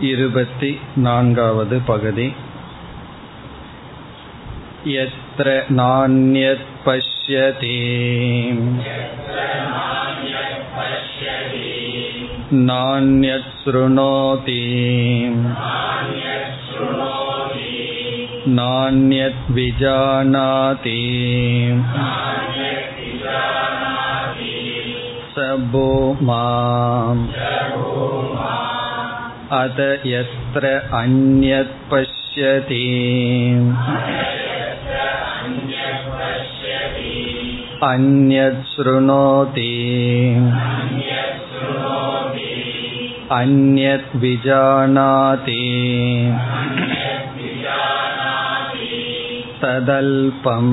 இருபத்தி நான்காவது பகுதி यत्र नान्यत् पश्यति नान्यत् शृणोति नान्यत् विजानाति स भूमा अत यत्र अन्यत् पश्यति अन्यत् शृणोति अन्यत् विजानाति तदल्पम्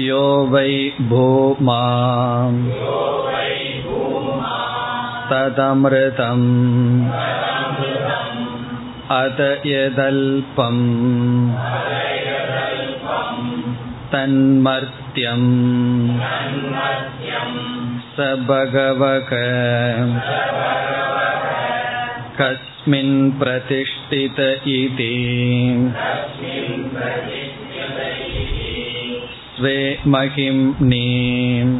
यो वै भूमा तदमृतम् अत यदल्पम् तन्मर्त्यम् स भगवक कस्मिन् प्रतिष्ठित इति स्वे महिम्नीम्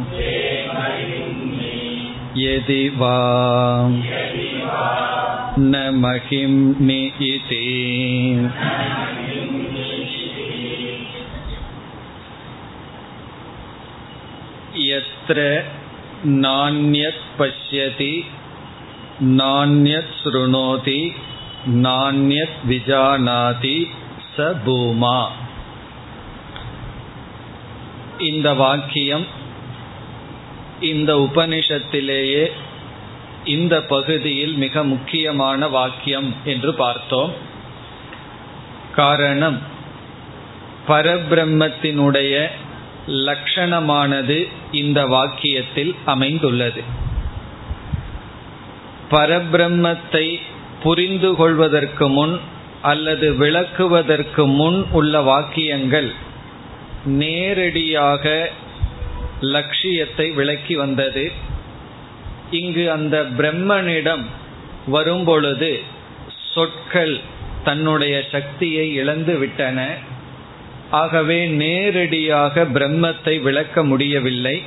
यदि वा न महिम्नि इति यत्र नान्यत् पश्यति नान्यत् शृणोति नान्यत् विजानाति स பூமா இந்த வாக்கியம் இந்த உபனிஷத்திலேயே இந்த பகுதியில் மிக முக்கியமான வாக்கியம் என்று பார்த்தோம். காரணம் பரபிரம்மத்தினுடைய லட்சணமானது இந்த வாக்கியத்தில் அமைந்துள்ளது. பரபிரம்மத்தை புரிந்து கொள்வதற்கு முன் அல்லது விளக்குவதற்கு முன் உள்ள வாக்கியங்கள் நேரடியாக லட்சியத்தை விளக்கி வந்தது. இங்கு அந்த பிரம்மனிடம் வரும்பொழுது சொற்கள் தன்னுடைய சக்தியை இழந்து விட்டன. ஆகவே நேரடியாக பிரம்மத்தை விளக்க முடியவில்லை.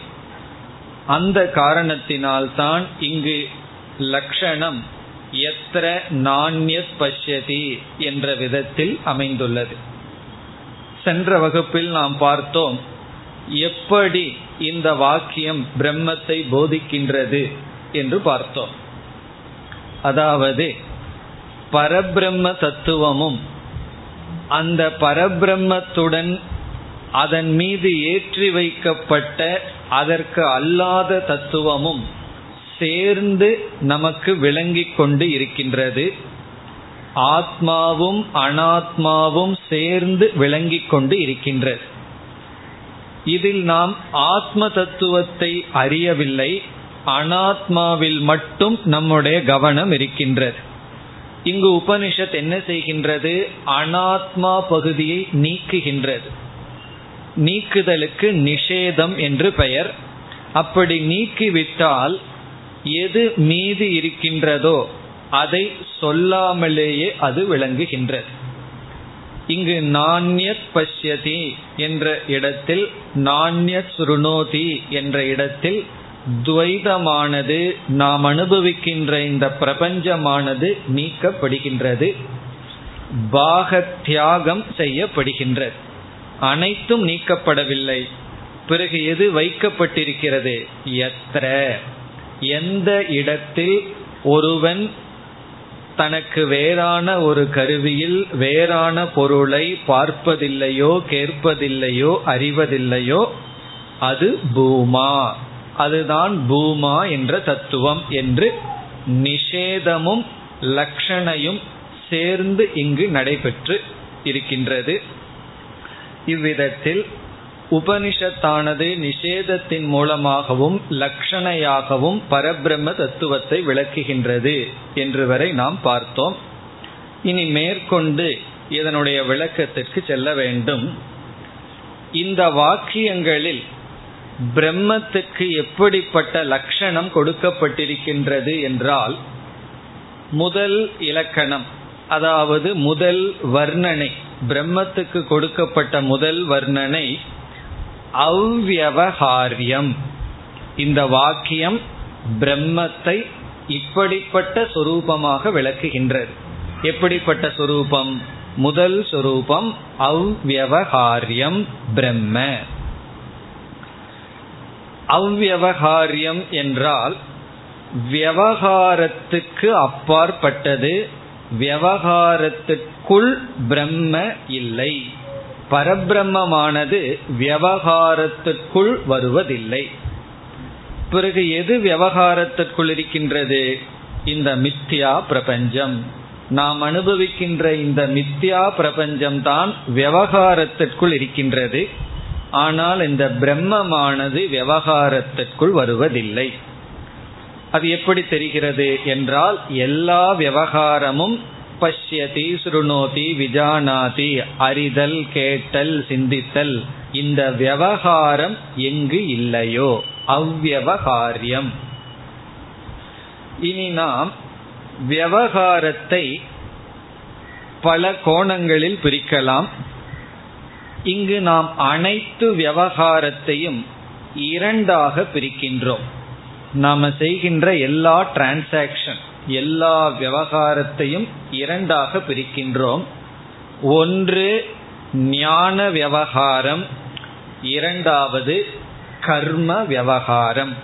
அந்த காரணத்தினால்தான் இங்கு லக்ஷணம் எத்திர நாண்யத் பஷ்யதி என்ற விதத்தில் அமைந்துள்ளது. சென்ற வகுப்பில் நாம் பார்த்தோம் எப்படி இந்த வாக்கியம் பிரம்மத்தை போதிக்கின்றது என்று பார்த்தோம். அதாவது பரபிரம்ம தத்துவமும் அந்த பரபிரம்மத்துடன் அதன் மீது ஏற்றி வைக்கப்பட்ட அதற்கு அல்லாத தத்துவமும் சேர்ந்து நமக்கு விளங்கி கொண்டு இருக்கின்றது. ஆத்மாவும் அனாத்மாவும் சேர்ந்து விளங்கி கொண்டு இருக்கின்றது. இதில் நாம் ஆத்ம தத்துவத்தை அறியவில்லை. அனாத்மாவில் மட்டும் நம்முடைய கவனம் இருக்கின்றது. இங்கு உபனிஷத் என்ன செய்கின்றது? அனாத்மா பகுதியை நீக்குகின்றது. நீக்குதலுக்கு நிஷேதம் என்று பெயர். அப்படி நீக்கிவிட்டால் எது மீதி இருக்கின்றதோ அதை சொல்லாமலேயே அது விளங்குகின்றது. இங்கு நாண்யத் பஷ்யதி என்ற இடத்தில் நாண்யத் சுருணோதி என்ற இடத்தில் துவைதமானது நாம் அனுபவிக்கின்ற இந்த பிரபஞ்சமானது நீக்கப்படுகின்றது. பாக தியாகம் செய்யப்படுகின்றது. அனைத்தும் நீக்கப்படவில்லை. பிறகு எது வைக்கப்பட்டிருக்கிறது? எத்திர எந்த இடத்தில் ஒருவன் தனக்கு வேறான ஒரு கருவியில் வேறான பொருளை பார்ப்பதில்லையோ கேட்பதில்லையோ அறிவதில்லையோ அது பூமா. அதுதான் பூமா என்ற தத்துவம் என்று நிஷேதமும் லக்ஷணையும் சேர்ந்து இங்கு நடைபெற்று இருக்கின்றது. இவ்விதத்தில் உபனிஷத்தானது நிஷேதத்தின் மூலமாகவும் லக்ஷணையாகவும் பரபிரம்ம தத்துவத்தை விளக்குகின்றது என்று வரை நாம் பார்த்தோம். இனி மேற்கொண்டு இதனுடைய விளக்கத்திற்கு செல்ல வேண்டும். இந்த வாக்கியங்களில் பிரம்மத்துக்கு எப்படிப்பட்ட லட்சணம் கொடுக்கப்பட்டிருக்கின்றது என்றால் முதல் இலக்கணம் அதாவது முதல் வர்ணனை பிரம்மத்துக்கு கொடுக்கப்பட்ட முதல் வர்ணனை அவ்வகாரியம் இந்த வாக்கியம் பிரம்மத்தை இப்படிப்பட்ட சொரூபமாக விளக்குகின்றது. எப்படிப்பட்ட சொரூபம்? முதல் சொரூபம் அவ்வகாரியம் பிரம்ம. அவ்வகாரியம் என்றால் விவகாரத்துக்கு அப்பாற்பட்டது விவகாரத்துக்குள் பிரம்ம இல்லை. பரபிரம்மமானது விவகாரத்திற்குள் வருவதில்லை. பிறகு எது விவகாரத்திற்குள் இருக்கின்றது? இந்த மித்யா பிரபஞ்சம். நாம் அனுபவிக்கின்ற இந்த மித்யா பிரபஞ்சம் தான் விவகாரத்திற்குள் இருக்கின்றது. ஆனால் இந்த பிரம்மமானது விவகாரத்திற்குள் வருவதில்லை. அது எப்படி தெரிகிறது என்றால் எல்லா விவகாரமும் பஷ்யதி சுருணோதி விஜானாதி அறிதல் கேட்டல் சிந்தித்தல். இந்த விவகாரம் எங்கு இல்லையோ? அவ்வகாரியம் இனி நாம் விவகாரத்தை பல கோணங்களில் பிரிக்கலாம். இங்கு நாம் அனைத்து விவகாரத்தையும் இரண்டாக பிரிக்கின்றோம். நாம செய்கின்ற எல்லா டிரான்சாக்சன் எல்லா விவகாரத்தையும் இரண்டாக பிரிக்கின்றோம். ஒன்று ஞான விவகாரம். இரண்டாவது கர்ம விவகாரம்.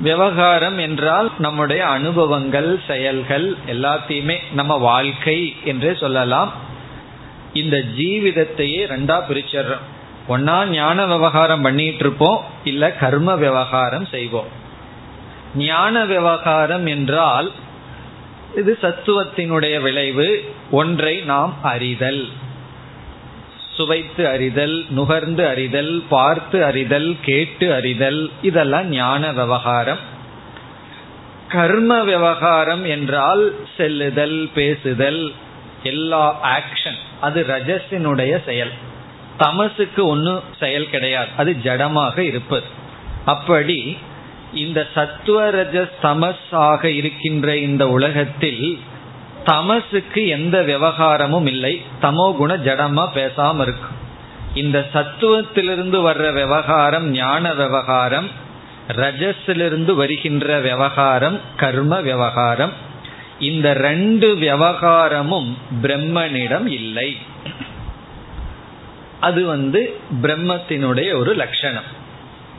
விவகாரம் என்றால் நம்முடைய அனுபவங்கள் செயல்கள் எல்லாத்தையுமே நம்ம வாழ்க்கை என்றே சொல்லலாம். இந்த ஜீவிதத்தையே ரெண்டா பிரிச்சிடுறோம். ஒன்னா ஞான விவகாரம் பண்ணிட்டு இருப்போம் இல்ல கர்ம விவகாரம் செய்வோம். ஞான விவகாரம் என்றால் இது சத்துவத்தினுடைய விளைவு ஒன்றை நாம் அறிதல். சுவைத்து அறிதல் நுகர்ந்து அறிதல் பார்த்து அறிதல் கேட்டு அறிதல் இதெல்லாம் ஞான விவகாரம். கர்ம விவகாரம் என்றால் செல்லுதல் பேசுதல் எல்லா ஆக்ஷன் அது ரஜஸினுடைய செயல். தமசுக்கு ஒன்றும் செயல் கிடையாது. அது ஜடமாக இருப்பது. அப்படி இந்த சத்துவ ரஜஸ் தமஸ் ஆக இருக்கின்ற இந்த உலகத்தில் தமசுக்கு எந்த விவகாரமும் இல்லை. தமோ குண ஜடமா பேசாம இருக்கும் இந்த சத்துவத்திலிருந்து வர்ற விவகாரம் ஞான விவகாரம் ரஜஸிலிருந்து வருகின்ற விவகாரம் கர்ம விவகாரம். இந்த ரெண்டு விவகாரமும் பிரம்மனிடம் இல்லை. அது வந்து பிரம்மத்தினுடைய ஒரு லட்சணம்.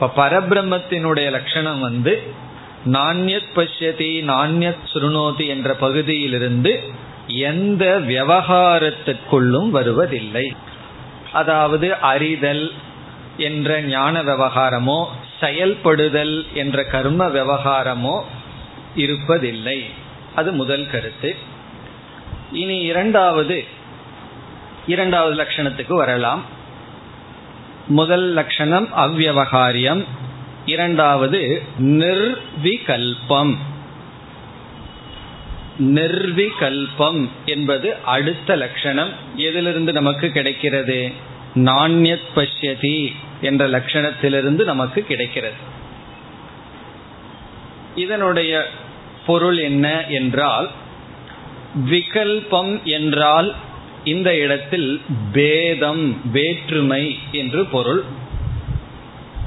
இப்ப பரபிரம்மத்தினுடைய லட்சணம் வந்து நாண்யத் பஷ்யதி நாண்யத் சுருணோதி என்ற பகுதியிலிருந்து எந்த விவகாரத்திற்குள்ளும் வருவதில்லை. அதாவது அறிதல் என்ற ஞான விவகாரமோ செயல்படுதல் என்ற கர்ம விவகாரமோ இருப்பதில்லை. அது முதல் கருத்து. இனி இரண்டாவது இரண்டாவது லட்சணத்துக்கு வரலாம். முதல் லட்சணம் அவ்வகாரியம் இரண்டாவது நிர்விகல்பம். நிர்விகல்பம் என்பது அடுத்த லட்சணம். எதிலிருந்து நமக்கு கிடைக்கிறது? நாண்யத் பஷ்யதி என்ற லட்சணத்திலிருந்து நமக்கு கிடைக்கிறது. இதனுடைய பொருள் என்ன என்றால் விகல்பம் என்றால் இந்த இடத்தில் பேதம் வேற்றுமை என்று பொருள்.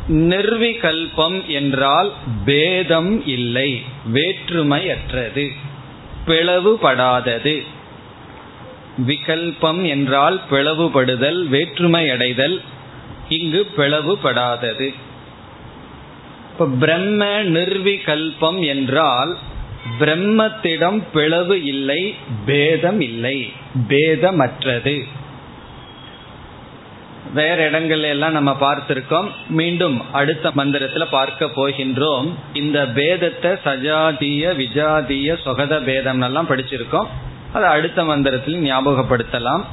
நிர்விகல்பம் என்றால் பேதம் இல்லை வேற்றுமையற்றது பிளவுபடாதது. விகல்பம் என்றால் பிளவுபடுதல் வேற்றுமை அடைதல் இங்கு பிளவுபடாதது. இப்ப பிரம்ம நிர்விகல்பம் என்றால் பிரம்மத்திடம் பிளவு இல்லை பேதம் இல்லை பேதமற்றது. வேற இடங்கள்ல எல்லாம் நம்ம பார்த்திருக்கோம். மீண்டும் அடுத்த மந்திரத்துல பார்க்க போகின்றோம். இந்த பேதத்தை சஜாதிய விஜாதிய சொகத பேதம் எல்லாம் படிச்சிருக்கோம். அதை அடுத்த மந்திரத்தில் ஞாபகப்படுத்தலாம்.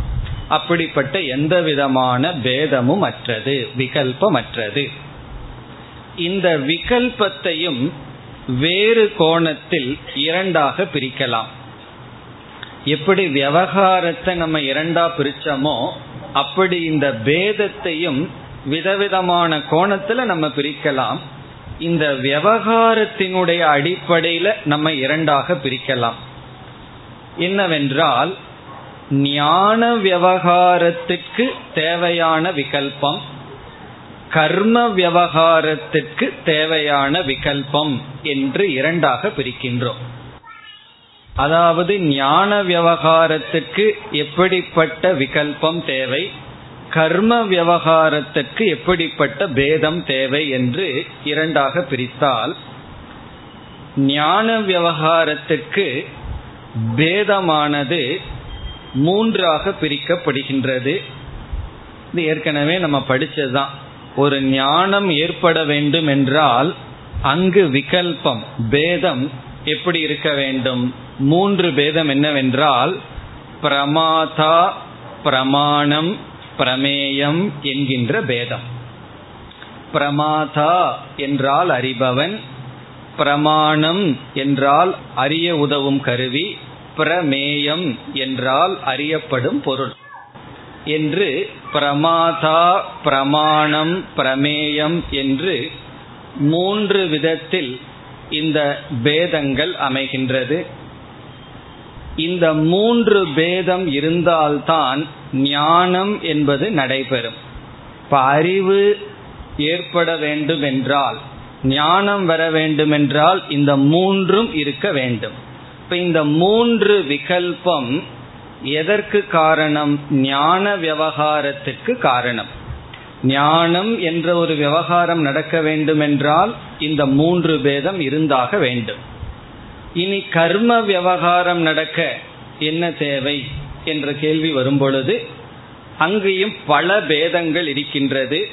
அப்படிப்பட்ட எந்த விதமான பேதமும் அற்றது விகல்பமற்றது. இந்த விகல்பத்தையும் வேறு கோணத்தில் இரண்டாக பிரிக்கலாம். எப்படி விவகாரத்தை நம்ம இரண்டா பிரிச்சோமோ அப்படி இந்த பேதத்தையும் விதவிதமான கோணத்துல நம்ம பிரிக்கலாம். இந்த விவகாரத்தினுடைய அடிப்படையில நம்ம இரண்டாக பிரிக்கலாம். என்னவென்றால் ஞான விவகாரத்துக்கு தேவையான விகல்பம் கர்ம விவகாரத்திற்கு தேவையான விகல்பம் என்று இரண்டாக பிரிக்கின்றோம். அதாவது ஞான விவகாரத்துக்கு எப்படிப்பட்ட விகல்பம் தேவை கர்ம விவகாரத்துக்கு எப்படிப்பட்ட பேதம் தேவை என்று இரண்டாக பிரித்தால் ஞான விவகாரத்துக்கு பேதமானது மூன்றாக பிரிக்கப்படுகின்றது. இது ஏற்கனவே நம்ம படித்ததுதான் ஒரு ஞானம் ஏற்பட வேண்டும் என்றால் அங்கு விகல்பம் பேதம் எப்படி இருக்க வேண்டும்? மூன்று பேதம் என்னவென்றால் பிரமாதா பிரமாணம் பிரமேயம் என்கின்ற பேதம். பிரமாதா என்றால் அறிபவன் பிரமாணம் என்றால் அறிய உதவும் கருவி பிரமேயம் என்றால் அறியப்படும் பொருள். என்று பிரமாதா பிரமாணம் பிரமேயம் என்று மூன்று விதத்தில் இந்த பேதங்கள் அமைகின்றது. இந்த மூன்று பேதம் இருந்தால்தான் ஞானம் என்பது நடைபெறும். இப்போ அறிவு ஏற்பட வேண்டும் என்றால் ஞானம் வர வேண்டும் என்றால் இந்த மூன்றும் இருக்க வேண்டும். இப்ப இந்த மூன்று விகல்பம் எதற்கு காரணம்? ஞான விவகாரத்துக்கு காரணம். ஞானம் என்ற ஒரு விவகாரம் நடக்க வேண்டும் என்றால் இந்த மூன்று பேதம் இருந்தாக வேண்டும். இனி கர்ம விவகாரம் நடக்க என்ன தேவை? என்ற கேள்வி வரும்பொழுது அங்கேயும் பல பேதங்கள் இருக்கின்றது.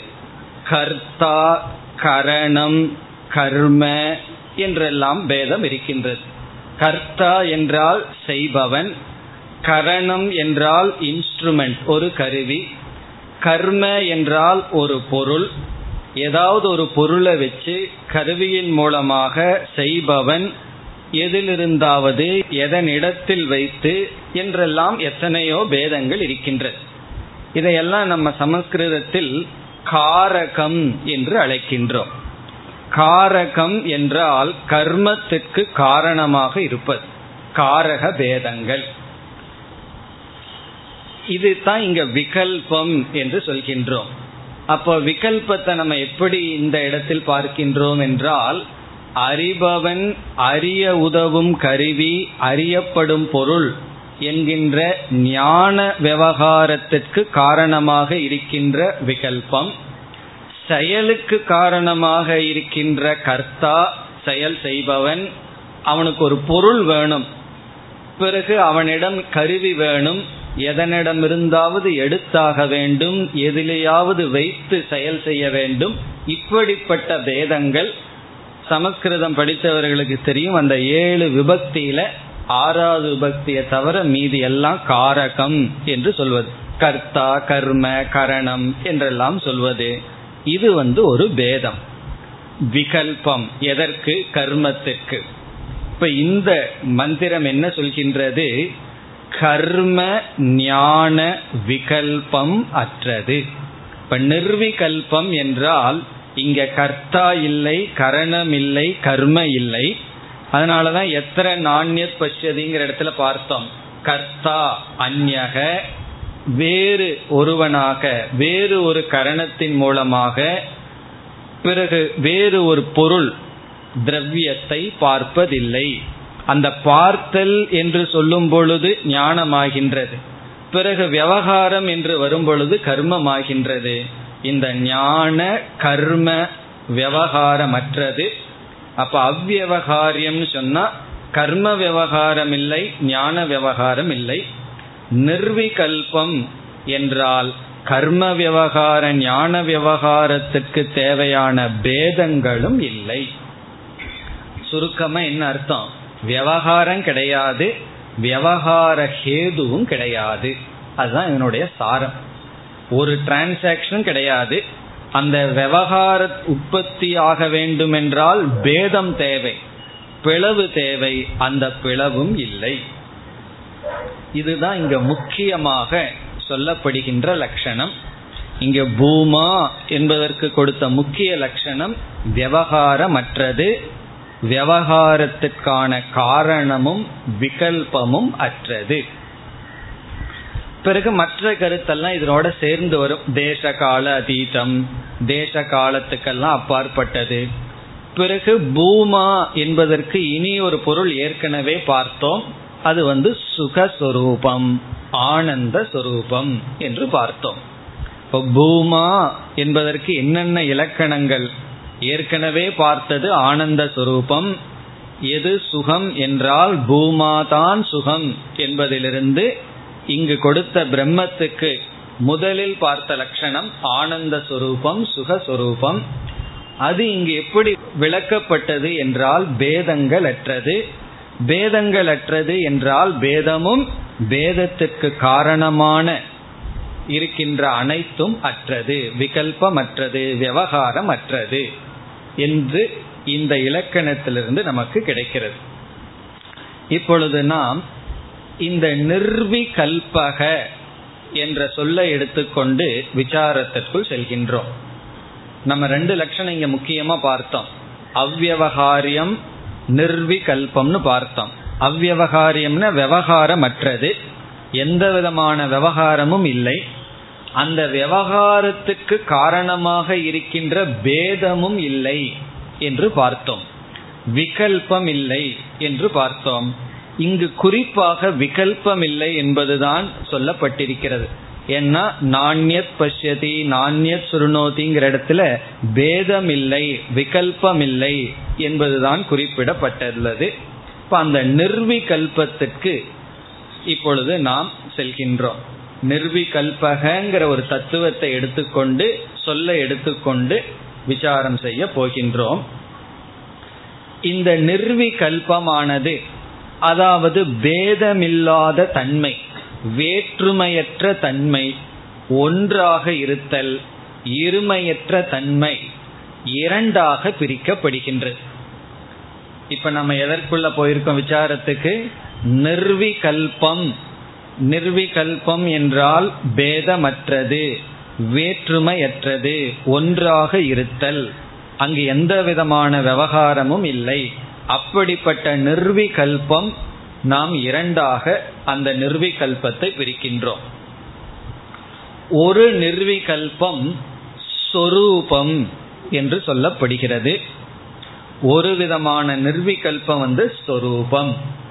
கர்த்தா கரணம் கர்ம என்றெல்லாம் பேதம் இருக்கின்றது. கர்த்தா என்றால் செய்பவன் கரணம் என்றால் இன்ஸ்ட்ருமெண்ட் ஒரு கருவி. கர்ம என்றால் ஒரு பொருள். ஏதாவது ஒரு பொருளை வச்சு கருவியின் மூலமாக செய்பவன் எதிலிருந்தாவது எதனிடத்தில் வைத்து என்றெல்லாம் எத்தனையோ பேதங்கள் இருக்கின்றது இதையெல்லாம் நம்ம சமஸ்கிருதத்தில் காரகம் என்று அழைக்கின்றோம். காரகம் என்றால் கர்மத்திற்கு காரணமாக இருப்பது. காரக பேதங்கள் இது தான் இங்க விகல்பம் என்று சொல்கின்றோம். அப்போ விகல்பத்தை நம்ம எப்படி இந்த இடத்தில் பார்க்கின்றோம் என்றால் அறிபவன் அறிய உதவும் கருவி அறியப்படும் பொருள் என்கின்ற ஞான விவகாரத்திற்கு காரணமாக இருக்கின்ற விகல்பம் செயலுக்கு காரணமாக இருக்கின்ற கர்த்தா செயல் செய்பவன் அவனுக்கு ஒரு பொருள் வேணும். பிறகு அவனிடம் கருவி வேணும். எதனிடமிருந்தாவது எடுத்தாக வேண்டும் எதிலேயாவது வைத்து செயல் செய்ய வேண்டும். இப்படிப்பட்ட பேதங்கள் சமஸ்கிருதம் படித்தவர்களுக்கு தெரியும். அந்த ஏழு விபக்தியில ஆறாவது விபக்தியை தவிர மீதி எல்லாம் காரகம் என்று சொல்வது. கர்த்தா கர்ம கரணம் என்றெல்லாம் சொல்வது. இது வந்து ஒரு பேதம் விகல்பம் எதற்கு? கர்மத்திற்கு இப்ப இந்த மந்திரம் என்ன சொல்கின்றது? கர்ம ஞான விகல்பம் அற்றது. இப்ப நிர்விகல்பம் என்றால் இங்க கர்த்தா இல்லை கரணம் இல்லை கர்ம இல்லை. அதனாலதான் எத்தனை நாண்யத் பச்சதிங்கிற இடத்துல பார்த்தோம். கர்த்தா அந்யக வேறு ஒருவனாக வேறு ஒரு கரணத்தின் மூலமாக பிறகு வேறு ஒரு பொருள் திரவியத்தை பார்ப்பதில்லை. அந்த பார்த்தல் என்று சொல்லும் பொழுது ஞானமாகின்றது. பிறகு விவகாரம் என்று வரும் பொழுது கர்மமாகின்றது. இந்த ஞான கர்ம விவகாரமற்றது. அப்ப அவ்வகாரியம்னு சொன்னா கர்ம விவகாரம் இல்லை ஞான விவகாரம் இல்லை நிர்விகல்பம் என்றால் கர்ம விவகார ஞான விவகாரத்துக்கு தேவையான பேதங்களும் இல்லை. சுருக்கமா என்ன அர்த்தம்? விவகாரம் கிடையாது விவகார ஹேதுவும் கிடையாது. அதுதான் இதனுடைய சாரம். ஒரு டிரான்சாக்சனும் கிடையாது. அந்த விவகார உற்பத்தி ஆக வேண்டும் என்றால் பேதம் தேவை பிளவு தேவை அந்த பிளவும் இல்லை. இதுதான் இங்க முக்கியமாக சொல்லப்படுகின்ற லட்சணம். இங்க பூமா என்பதற்கு கொடுத்த முக்கிய லட்சணம் விவகாரமற்றது விவகாரத்துக்கான காரணமும் விகல்பமும் அற்றது. பிறகு மற்ற கருத்தெல்லாம் இதனோட சேர்ந்து வரும். தேச கால அதீதம் தேச காலத்துக்கெல்லாம் அப்பாற்பட்டது. பிறகு பூமா என்பதற்கு இனி ஒரு பொருள் ஏற்கனவே பார்த்தோம். அது வந்து சுகஸ்வரூபம் ஆனந்த சுரூபம் என்று பார்த்தோம். இப்போ பூமா என்பதற்கு என்னென்ன இலக்கணங்கள்? ஏற்கனவே பார்த்தது ஆனந்த சுரூபம். எது சுகம் என்றால் பூமாதான் சுகம் என்பதிலிருந்து இங்கு கொடுத்த பிரம்மத்துக்கு முதலில் பார்த்த லட்சணம் ஆனந்த சுரூபம் சுகஸ்வரூபம் அது இங்கு எப்படி விளக்கப்பட்டது என்றால் பேதங்கள் அற்றது பேதங்கள் அற்றது என்றால் பேதமும் பேதத்துக்கு காரணமான இருக்கின்ற அனைத்தும் அற்றது விகல்பமற்றது விவகாரம் அற்றது என்று இந்த இலக்கணத்திலிருந்து நமக்கு கிடைக்கிறது. இப்பொழுது நாம் இந்த நிர்விகல்பக என்ற சொல்லை எடுத்துக்கொண்டு விசாரத்திற்குள் செல்கின்றோம். நம்ம ரெண்டு லட்சணம் இங்க முக்கியமா பார்த்தோம். அவ்வகாரியம் நிர்விகல்பம்னு பார்த்தோம். அவ்வகாரியம்னா விவகாரமற்றது. எந்த விதமான விவகாரமும் இல்லை. அந்த விவகாரத்துக்கு காரணமாக இருக்கின்ற பேதமும் இல்லை என்று பார்த்தோம். விகல்பம் இல்லை என்று பார்த்தோம். இங்கு குறிப்பாக விகல்பம் இல்லை என்பதுதான் சொல்லப்பட்டிருக்கிறது. ஏன்னா நாண்யத் பஷ்யதி நாண்யத் சுருணோதிங்கிற இடத்துல பேதம் இல்லை விகல்பம் இல்லை என்பதுதான் குறிப்பிடப்பட்டுள்ளது. இப்ப அந்த நிர்விகல்பத்திற்கு இப்பொழுது நாம் செல்கின்றோம். நிர்விகல்பகங்கிற ஒரு தத்துவத்தை எடுத்துக்கொண்டு சொல்ல எடுத்துக்கொண்டு விசாரம் செய்ய போகின்றோம். இந்த நிர்விகல்பமானது அதாவது பேதமில்லாத தன்மை வேற்றுமையற்ற தன்மை ஒன்றாக இருத்தல் இருமையற்ற தன்மை இரண்டாக பிரிக்கப்படுகின்றது. இப்ப நம்ம எதற்குள்ள போயிருக்கோம் விசாரத்துக்கு? நிர்விகல்பம் நிர்விகல்பம் என்றால் பேதமற்றது வேற்றுமையற்றது ஒன்றாக இருத்தல். அங்கு எந்த விதமான விவகாரமும் இல்லை. அப்படிப்பட்ட நிர்விகல்பம் நாம் இரண்டாக அந்த நிர்விகல்பத்தை பிரிக்கின்றோம். ஒரு நிர்விகல்பம் சொரூபம் என்று சொல்லப்படுகிறது. ஒரு விதமான நிர்விகல்பம் வந்து ஸ்வரூபம்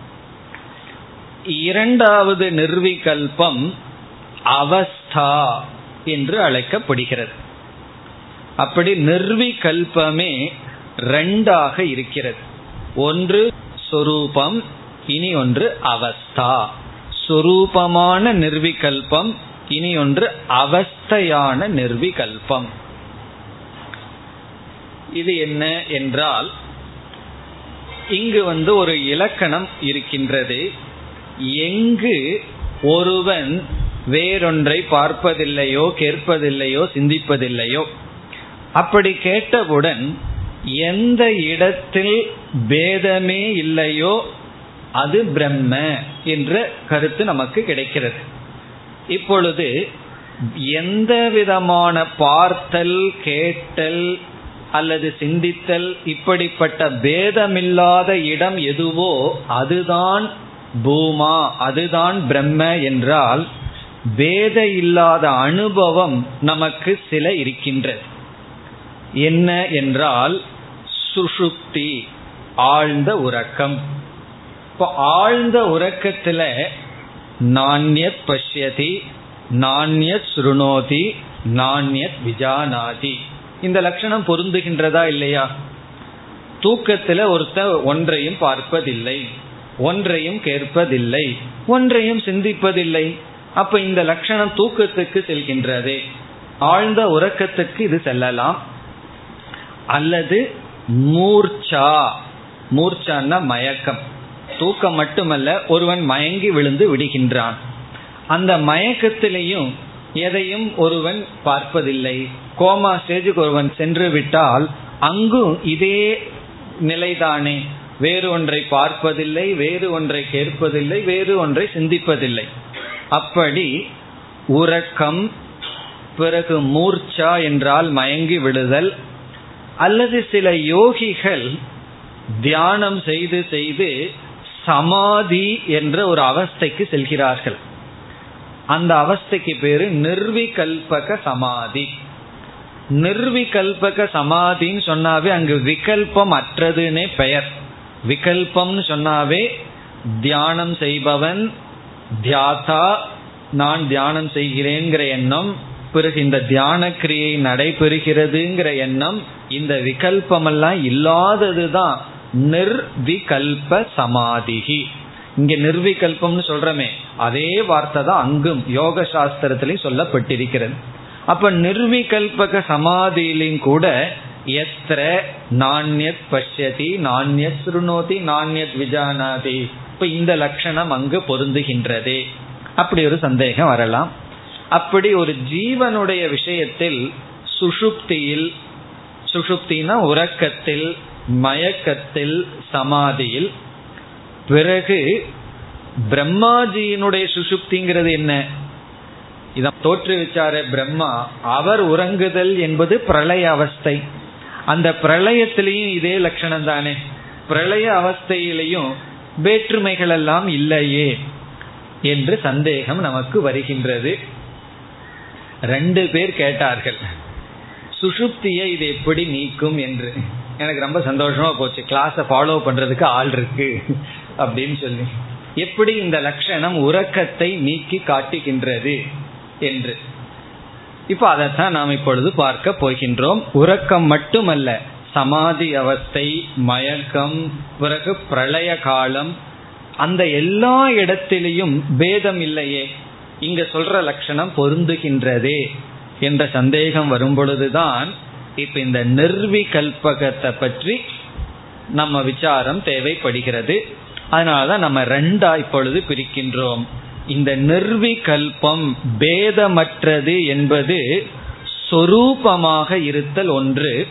இரண்டாவது நிர்விகல்பம் அவஸ்தா என்று அழைக்கப்படுகிறது. அப்படி நிர்விகல்பமே ரெண்டாக இருக்கிறது. ஒன்று சொரூபம் இனி ஒன்று அவஸ்தா. சொரூபமான நிர்விகல்பம் இனி ஒன்று அவஸ்தையான நிர்விகல்பம். இது என்ன என்றால் இங்கு வந்து ஒரு இலக்கணம் இருக்கின்றது. எங்கு ஒருவன் வேறொன்றை பார்ப்பதில்லையோ கேட்பதில்லையோ சிந்திப்பதில்லையோ? அப்படி கேட்டவுடன் எந்த இடத்தில் பேதமே இல்லையோ அது பிரம்ம என்ற கருத்து நமக்கு கிடைக்கிறது. இப்பொழுது எந்த விதமான பார்த்தல் கேட்டல் அல்லது சிந்தித்தல் இப்படிப்பட்ட பேதமில்லாத இடம் எதுவோ அதுதான் பூமா அதுதான் பிரம்ம என்றால் வேத இல்லாத அனுபவம் நமக்கு சில இருக்கின்றது. என்ன என்றால் சுஷுப்தி ஆழ்ந்த உறக்கம். இப்போ ஆழ்ந்த உறக்கத்தில் நாண்யத் பஷ்யதி நாண்யத் சுருணோதி நாண்யத் விஜானாதி. இந்த லட்சணம் பொருந்துகின்றதா இல்லையா? தூக்கத்தில் ஒருத்தர் ஒன்றையும் பார்ப்பதில்லை. ஒன்றையும் கேட்பதில்லை ஒன்றையும் சிந்திப்பதில்லை. அப்ப இந்த லட்சணம் தூக்கத்துக்கு செல்கின்றது. ஆழ்ந்த உறக்கத்துக்கு இது செல்லலாம். அல்லது மூர்ச்சா. மூர்ச்சான்னா மயக்கம். தூக்கம் மட்டுமல்ல ஒருவன் மயங்கி விழுந்து விடுகின்றான். அந்த மயக்கத்திலையும் எதையும் ஒருவன் பார்ப்பதில்லை. கோமா ஸ்டேஜுக்கு ஒருவன் சென்று விட்டால் அங்கும் இதே நிலைதானே. வேறு ஒன்றை பார்ப்பதில்லை வேறு ஒன்றை கேட்பதில்லை வேறு ஒன்றை சிந்திப்பதில்லை. அப்படி உறக்கம் பிறகு மூர்ச்சா என்றால் மயங்கி விடுதல் அல்லது சில யோகிகள் தியானம் செய்து செய்து சமாதி என்ற ஒரு அவஸ்தைக்கு செல்கிறார்கள். அந்த அவஸ்தைக்கு பேரு நிர்விகல்பக சமாதி. நிர்விகல்பக சமாதின்னு சொன்னாவே அங்கு விகல்பம் அற்றதுன்னே பெயர். விகல்பம்னு சொன்னாவே தியானம் செய்பவன் தியாதா நான் தியானம் செய்கிறேங்கிற எண்ணம் பிறகு இந்த தியான கிரியை நடைபெறுகிறதுங்கிற எண்ணம் இந்த விகல்பமெல்லாம் இல்லாததுதான் நிர்விகல்ப சமாதிகி. இங்க நிர்விகல்பம்னு சொல்றமே அதே வார்த்தை தான் அங்கும் யோக சாஸ்திரத்திலையும் சொல்லப்பட்டிருக்கிறது. அப்ப நிர்விகல்பக சமாதியிலையும் கூட எத்திர நாண்யத் பஷ்யதி நாண்யத் சுருணோதி நாண்யத் விஜானாதி. இப்ப இந்த லட்சணம் அங்கு பொருந்துகின்றது. அப்படி ஒரு சந்தேகம் வரலாம். அப்படி ஒரு ஜீவனுடைய விஷயத்தில் சுஷுப்தியில் சுஷுப்தினா உறக்கத்தில் மயக்கத்தில் சமாதியில். பிறகு பிரம்மாஜியினுடைய சுஷுப்திங்கிறது என்ன? இதை தோற்றுவிச்சார பிரம்மா அவர் உறங்குதல் என்பது பிரளய அவஸ்தை. அந்த பிரளயத்திலையும் இதே லட்சணம் தானே. பிரளய அவஸ்தையிலையும் வேற்றுமைகள் எல்லாம் இல்லையே என்று சந்தேகம் நமக்கு வருகின்றது. ரெண்டு பேர் கேட்டார்கள் சுஷுப்தியை இது எப்படி நீக்கும் என்று? எனக்கு ரொம்ப சந்தோஷமா போச்சு. கிளாஸை ஃபாலோ பண்றதுக்கு ஆள் இருக்கு அப்படின்னு சொல்லி. எப்படி இந்த லட்சணம் உறக்கத்தை நீக்கி காட்டுகின்றது? என்று. இப்ப அதைத்தான் நாம் இப்பொழுது பார்க்க போகின்றோம். உறக்கம் மட்டுமல்ல சமாதி அவஸ்தை மயக்கம் பிறகு பிரளய காலம் அந்த எல்லா இடத்திலையும் பேதம் இல்லையே இங்க சொல்ற லட்சணம் பொருந்துகின்றதே என்ற சந்தேகம் வரும் பொழுதுதான் இப்ப இந்த நிர்விகல்பகத்தை பற்றி நம்ம விசாரம் தேவைப்படுகிறது. அதனாலதான் நம்ம ரெண்டா இப்பொழுது பிரிக்கின்றோம். இந்த நிர்விகல்பம் பேதமற்றது என்பது சொரூபமாக இருத்தல் ஒன்று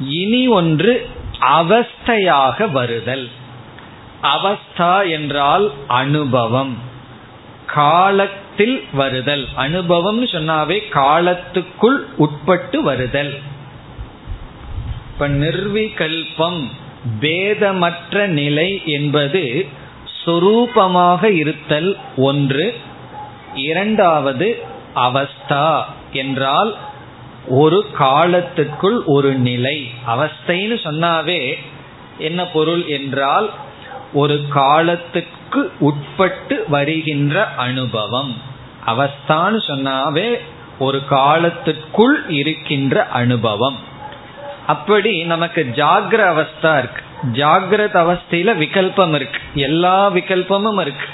இனி ஒன்று அவஸ்தையாக வருதல். அவஸ்தா என்றால் அனுபவம் காலத்தில் வருதல். அனுபவம்னு சொன்னாவே காலத்துக்குள் உட்பட்டு வருதல். இப்ப நிர்விகல்பம் பேதமற்ற நிலை என்பது சொரூபமாக இருத்தல் ஒன்று. இரண்டாவது அவஸ்தா என்றால் ஒரு காலத்துக்குள் ஒரு நிலை. அவஸ்தைன்னு சொன்னாவே என்ன பொருள் என்றால் ஒரு காலத்துக்கு உட்பட்டு வருகின்ற அனுபவம். அவஸ்தான்னு சொன்னாவே ஒரு காலத்துக்குள் இருக்கின்ற அனுபவம். அப்படி நமக்கு ஜாகிர அவஸ்தா இருக்கு. ஜாகிரத அவஸ்தையில விகல்பம் இருக்கு. எல்லா விகல்பமும் இருக்கு.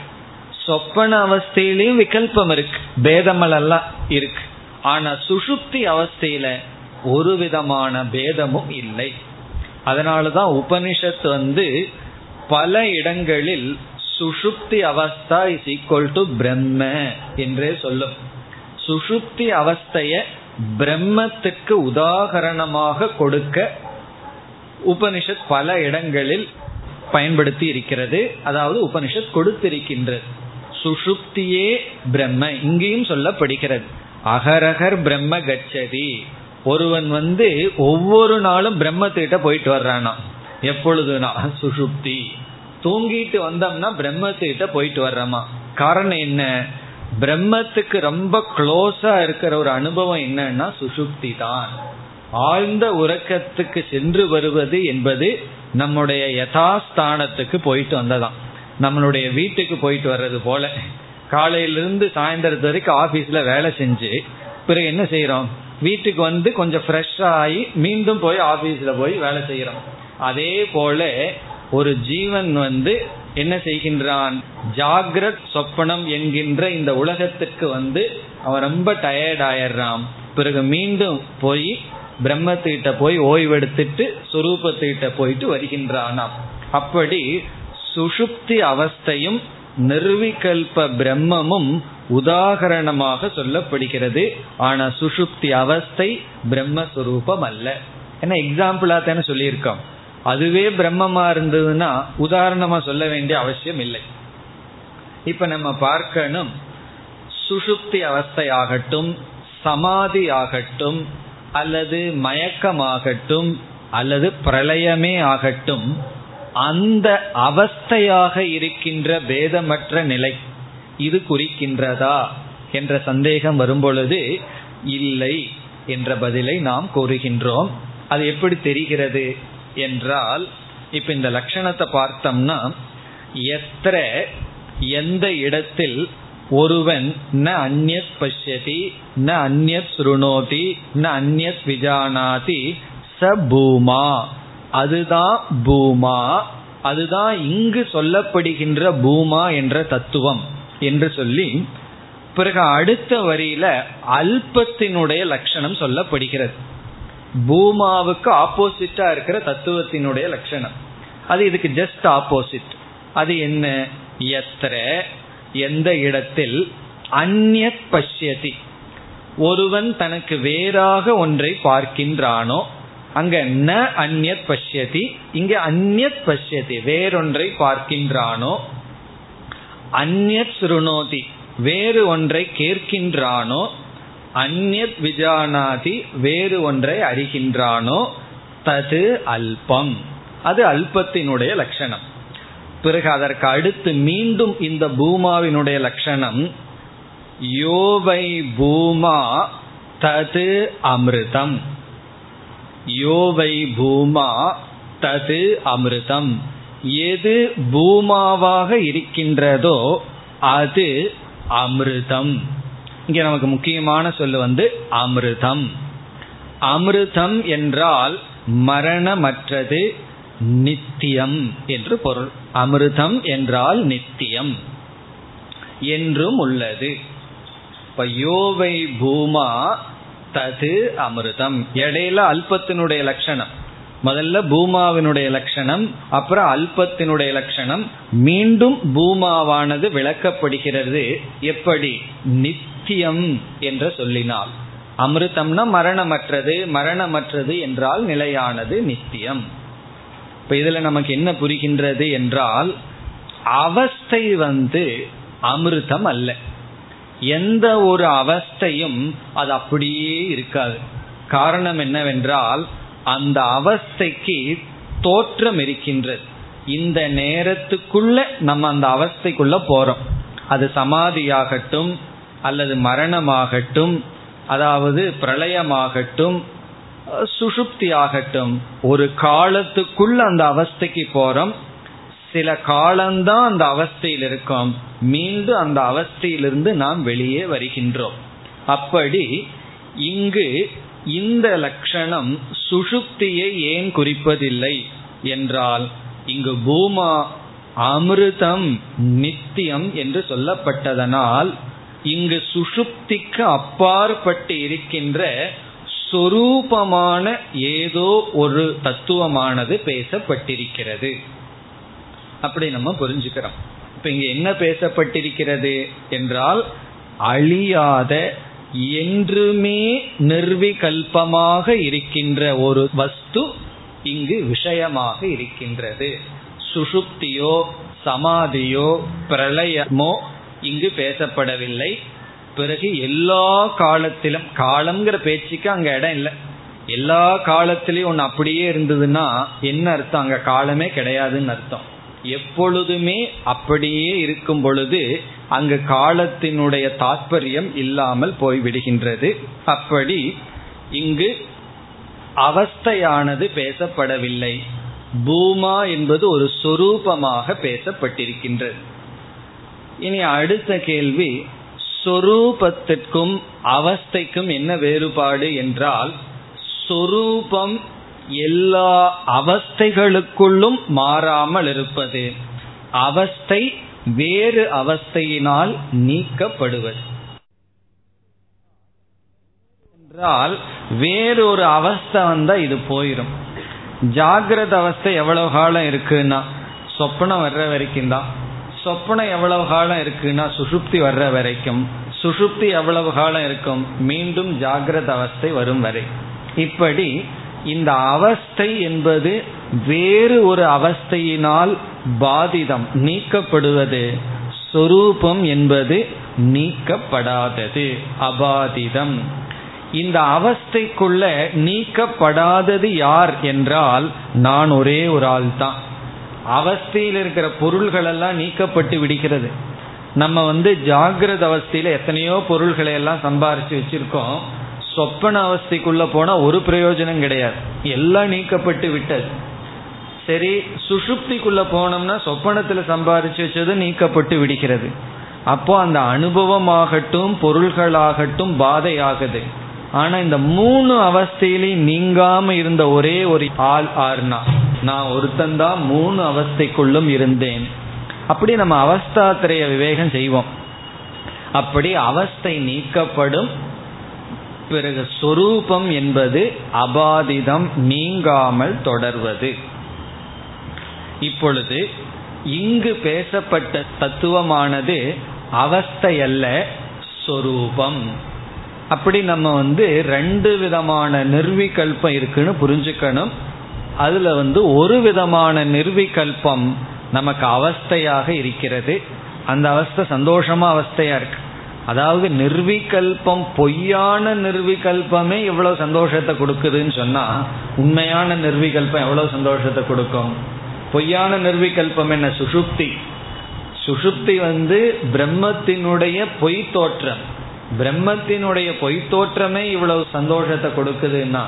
சொப்பன அவஸ்தையிலையும் விகல்பம் இருக்கு. பேதமல் எல்லாம் இருக்கு. ஆனா சுசுப்தி அவஸ்தையில ஒரு விதமான பேதமும் இல்லை. அதனாலதான் உபனிஷத் வந்து பல இடங்களில் சுஷுப்தி அவஸ்தா இஸ் ஈக்குவல் டு பிரம்ம என்றே சொல்லும். சுஷுப்தி அவஸ்தைய பிரம்மத்துக்கு உதாகரணமாக கொடுக்க உபனிஷத் பல இடங்களில் பயன்படுத்தி இருக்கிறது. அதாவது உபனிஷத் கொடுத்திருக்கின்றது. சுஷுப்தியே பிரம்ம இங்கேயும் சொல்லப்படுகிறது. அகரகர் பிரம்ம கச்சதி. ஒருவன் வந்து ஒவ்வொரு நாளும் பிரம்மத்திட்ட போயிட்டு வர்றானா? எப்பொழுதுனா? சுஷுப்தி. தூங்கிட்டு வந்தோம்னா பிரம்மத்திட்ட போயிட்டு வர்றோமா? காரணம் என்ன? பிரம்மத்துக்கு ரொம்ப க்ளோஸா இருக்கிற ஒரு அனுபவம் என்னன்னா சுசுப்தி தான். ஆழ்ந்த உறக்கத்துக்கு சென்று வருவது என்பது நம்முடைய யதாஸ்தானத்துக்கு போயிட்டு வந்ததாம் நம்மளுடைய வீட்டுக்கு போயிட்டு வர்றது போல. காலையிலிருந்து சாயந்தரத்து வரைக்கும் ஆபீஸ்ல வேலை செஞ்சு பிறகு என்ன செய்யறோம் வீட்டுக்கு வந்து கொஞ்சம் ஃப்ரெஷ் ஆகி மீண்டும் போய் ஆபீஸ்ல போய் வேலை செய்யறோம் அதே போல ஒரு ஜீவன் வந்து என்ன செய்கின்றான்? ஜாகிரத் சொப்பனம் என்கின்ற இந்த உலகத்துக்கு வந்து அவன் ரொம்ப டயர்ட் ஆயிடுறான். பிறகு மீண்டும் போய் பிரம்மத்திட்ட போய் ஓய்வெடுத்துட்டு சுரூபத்திட்ட போயிட்டு வருகின்றானாம் அப்படி சுஷுப்தி அவஸ்தையும் நிர்விகல்ப பிரம்மமும் உதாகரணமாக சொல்லப்படுகிறது. ஆனா சுஷுப்தி அவஸ்தை பிரம்மஸ்வரூபம் அல்ல ஏன்னா எக்ஸாம்பிளா தானே சொல்லியிருக்கோம். அதுவே பிரம்மமா இருந்ததுன்னா உதாரணமா சொல்ல வேண்டிய அவசியம் இல்லை. இப்ப நம்ம பார்க்கணும். சுஷுப்தி அவஸ்தை ஆகட்டும் சமாதி ஆகட்டும் அல்லது மயக்கமாகட்டும் அல்லது பிரளயமே ஆகட்டும் அந்த அவஸ்தையாக இருக்கின்ற பேதமற்ற நிலை இது குறிக்கின்றதா என்ற சந்தேகம் வரும்பொழுது இல்லை என்ற பதிலை நாம் கூறுகின்றோம். அது எப்படி தெரிகிறது என்றால் இப்ப இந்த லட்சணத்தை பார்த்தோம்னா எத்திர எந்த இடத்தில் ஒருவன் ந அந்நத் பஷ்யதி ந அந்நத் சுருணோதி ந அந்நத் விஜானாதி ச பூமா. அதுதான் பூமா. அதுதான் இங்கு சொல்லப்படுகின்ற பூமா என்ற தத்துவம் என்று சொல்லி பிறகு அடுத்த வரியில அல்பத்தினுடைய லட்சணம் சொல்லப்படுகிறது. பூமாவுக்கு ஆப்போசிட்டா இருக்கிற தத்துவத்தினுடைய லட்சணம். அது இதுக்கு ஜஸ்ட் ஆப்போசிட் அது என்ன? எத்திர எந்த இடத்தில்? அந்நத் பஷ்யதி. ஒருவன் தனக்கு வேறாக ஒன்றை பார்க்கின்றானோ அங்க ந அந்நத் பஷ்யதி இங்க அந்நத் பஷ்யதி வேறொன்றை பார்க்கின்றானோ அந்நத் சுருணோதி வேறு ஒன்றை கேட்கின்றானோ அந்நத் விஜானாதி வேறு ஒன்றை அறிகின்றானோ தது அல்பம். அது அல்பத்தினுடைய லட்சணம். பிறகு அதற்கு அடுத்து மீண்டும் இந்த பூமாவினுடைய லட்சணம் யோவை பூமா தது அமிர்தம். யோவை பூமா தது அமிர்தம். எது பூமாவாக இருக்கின்றதோ அது அமிர்தம். இங்கே நமக்கு முக்கியமான சொல்லு வந்து அமிர்தம். அமிர்தம் என்றால் மரணமற்றது நித்தியம் என்று பொருள். அமிர்தம் என்றால் நித்தியம். என்றும் உள்ளது. இப்ப யோவை பூமா தது அமிர்தம். இடையில அல்பத்தினுடைய லட்சணம். முதல்ல பூமாவினுடைய லட்சணம் அப்புறம் அல்பத்தினுடைய லட்சணம். மீண்டும் பூமாவானது விளக்கப்படுகிறது. எப்படி? நித்தியம் என்று சொல்லினால். அமிர்தம்னா மரணமற்றது மரணமற்றது என்றால் நிலையானது நித்தியம். இப்ப இதுல நமக்கு என்ன புரிகின்றது என்றால் அவஸ்தை வந்து அமிர்தம் அல்ல. எந்த ஒரு அவஸ்தையும் அது அப்படியே இருக்காது. காரணம் என்னவென்றால் அந்த அவஸ்தைக்கு தோற்றம் இருக்கின்றது. இந்த நேரத்துக்குள்ள நம்ம அந்த அவஸ்தைக்குள்ள போறோம். அது சமாதியாகட்டும் அல்லது மரணமாகட்டும் அதாவது பிரளயமாகட்டும் சுஷுப்தி ஆகட்டும் ஒரு காலத்துக்குள்ள அந்த அவஸ்தைக்கு போறோம். சில காலம்தான் அந்த அவஸ்தையில் இருக்கும். மீண்டும் அந்த அவஸ்தையிலிருந்து நாம் வெளியே வருகின்றோம். அப்படி இங்கு இந்த லட்சணம் சுஷுப்தியை ஏன் குறிப்பதில்லை என்றால் இங்கு பூமா அமிர்தம் நித்தியம் என்று சொல்லப்பட்டதனால் இங்கு சுஷுப்திக்கு அப்பாற்பட்டு இருக்கின்ற சொரூபமான ஏதோ ஒரு தத்துவமானது பேசப்பட்டிருக்கிறது. அப்படி நம்ம புரிஞ்சுக்கிறோம். இப்ப இங்க என்ன பேசப்பட்டிருக்கிறது என்றால் அழியாத என்றுமே நிர்விகல்பமாக இருக்கின்ற ஒரு வஸ்து இங்கு விஷயமாக இருக்கின்றது. சுஷுப்தியோ சமாதியோ பிரளயமோ இங்கு பேசப்படவில்லை. பிறகு எல்லா காலத்திலும் காலம்ங்கிற பேச்சுக்கு அங்க இடம் இல்லை. எல்லா காலத்திலையும் ஒன்று அப்படியே இருந்ததுன்னா என்ன அர்த்தம்? அங்க காலமே கிடையாதுன்னு அர்த்தம். எப்பொழுதுமே அப்படியே இருக்கும் பொழுது அங்கு காலத்தினுடைய தாற்பயம் இல்லாமல் போய்விடுகின்றது. அப்படி இங்கு அவஸ்தையானது பேசப்படவில்லை. பூமா என்பது ஒரு சொரூபமாக பேசப்பட்டிருக்கின்றது. இனி அடுத்த கேள்வி சொரூபத்திற்கும் அவஸ்தைக்கும் என்ன வேறுபாடு என்றால் சொரூபம் எல்லா அவஸ்தைகளுக்குள்ளும் மாறாமல் இருப்பது. அவஸ்தை வேறு அவஸ்தையினால் நீக்கப்படுவது. என்றால் வேறொரு அவஸ்தை வந்தா இது போயிடும் ஜாகிரத அவஸ்தை எவ்வளவு காலம் இருக்குன்னா சொப்பனம் வர்ற வரைக்கும் தான் சொப்பனம் எவ்வளவு காலம் இருக்குன்னா சுசுப்தி வர்ற வரைக்கும். சுசுப்தி எவ்வளவு காலம் இருக்கும்? மீண்டும் ஜாகிரத அவஸ்தை வரும் வரை. இப்படி இந்த அவஸ்தை என்பது வேறு ஒரு அவஸ்தையினால் பாதிதம் நீக்கப்படுவது. சொரூபம் என்பது நீக்கப்படாதது அபாதிதம். இந்த அவஸ்தைக்குள்ள நீக்கப்படாதது யார் என்றால் நான் ஒரே ஒரு ஆள் தான் அவஸ்தையில் இருக்கிற பொருள்கள் எல்லாம் நீக்கப்பட்டு விடுகிறது. நம்ம வந்து ஜாகிரத அவஸ்தையில எத்தனையோ பொருள்களை எல்லாம் சம்பாரிச்சு வச்சிருக்கோம். சொப்பன அவஸ்தைக்குள்ள போனா ஒரு பிரயோஜனம் கிடையாது. எல்லாம் நீக்கப்பட்டு விட்டது. சரி சுஷுப்திக்குள்ள போனோம்னா சொப்பனத்துல சம்பாரிச்சு வச்சது நீக்கப்பட்டு விடுகிறது. அப்போ அந்த அனுபவமாகட்டும் பொருள்களாகட்டும் பாதையாகுது. ஆனா இந்த மூணு அவஸ்தையிலையும் நீங்காம இருந்த ஒரே ஒரு ஆள் ஆறுனா நான் ஒருத்தந்தான் மூணு அவஸ்தைக்குள்ளும் இருந்தேன். அப்படி நம்ம அவஸ்தாத்திரைய விவேகம் செய்வோம். அப்படி அவஸ்தை நீக்கப்படும் பிறகு சொரூபம் என்பது அபாதிதம் நீங்காமல் தொடர்வது. இப்பொழுது இங்கு பேசப்பட்ட தத்துவமானது அவஸ்தை அல்ல சொரூபம். அப்படி நம்ம வந்து ரெண்டு விதமான நிர்விகல்பம் இருக்குன்னு புரிஞ்சுக்கணும். அதுல வந்து ஒரு விதமான நிர்விகல்பம் நமக்கு அவஸ்தையாக இருக்கிறது. அந்த அவஸ்தை சந்தோஷமா அவஸ்தையா இருக்கு. அதாவது நிர்விகல்பம் பொய்யான நிர்விகல்பமே எவ்வளவு சந்தோஷத்தை கொடுக்குதுன்னு சொன்னா உண்மையான நிர்விகல்பம் எவ்வளவு சந்தோஷத்தை கொடுக்கும்? பொய்யான நிர்விகல்பம் என்ன? சுஷுப்தி சுஷுப்தி வந்து பிரம்மத்தினுடைய பொய் தோற்றம். பிரம்மத்தினுடைய பொய் தோற்றமே இவ்வளவு சந்தோஷத்தை கொடுக்குதுன்னா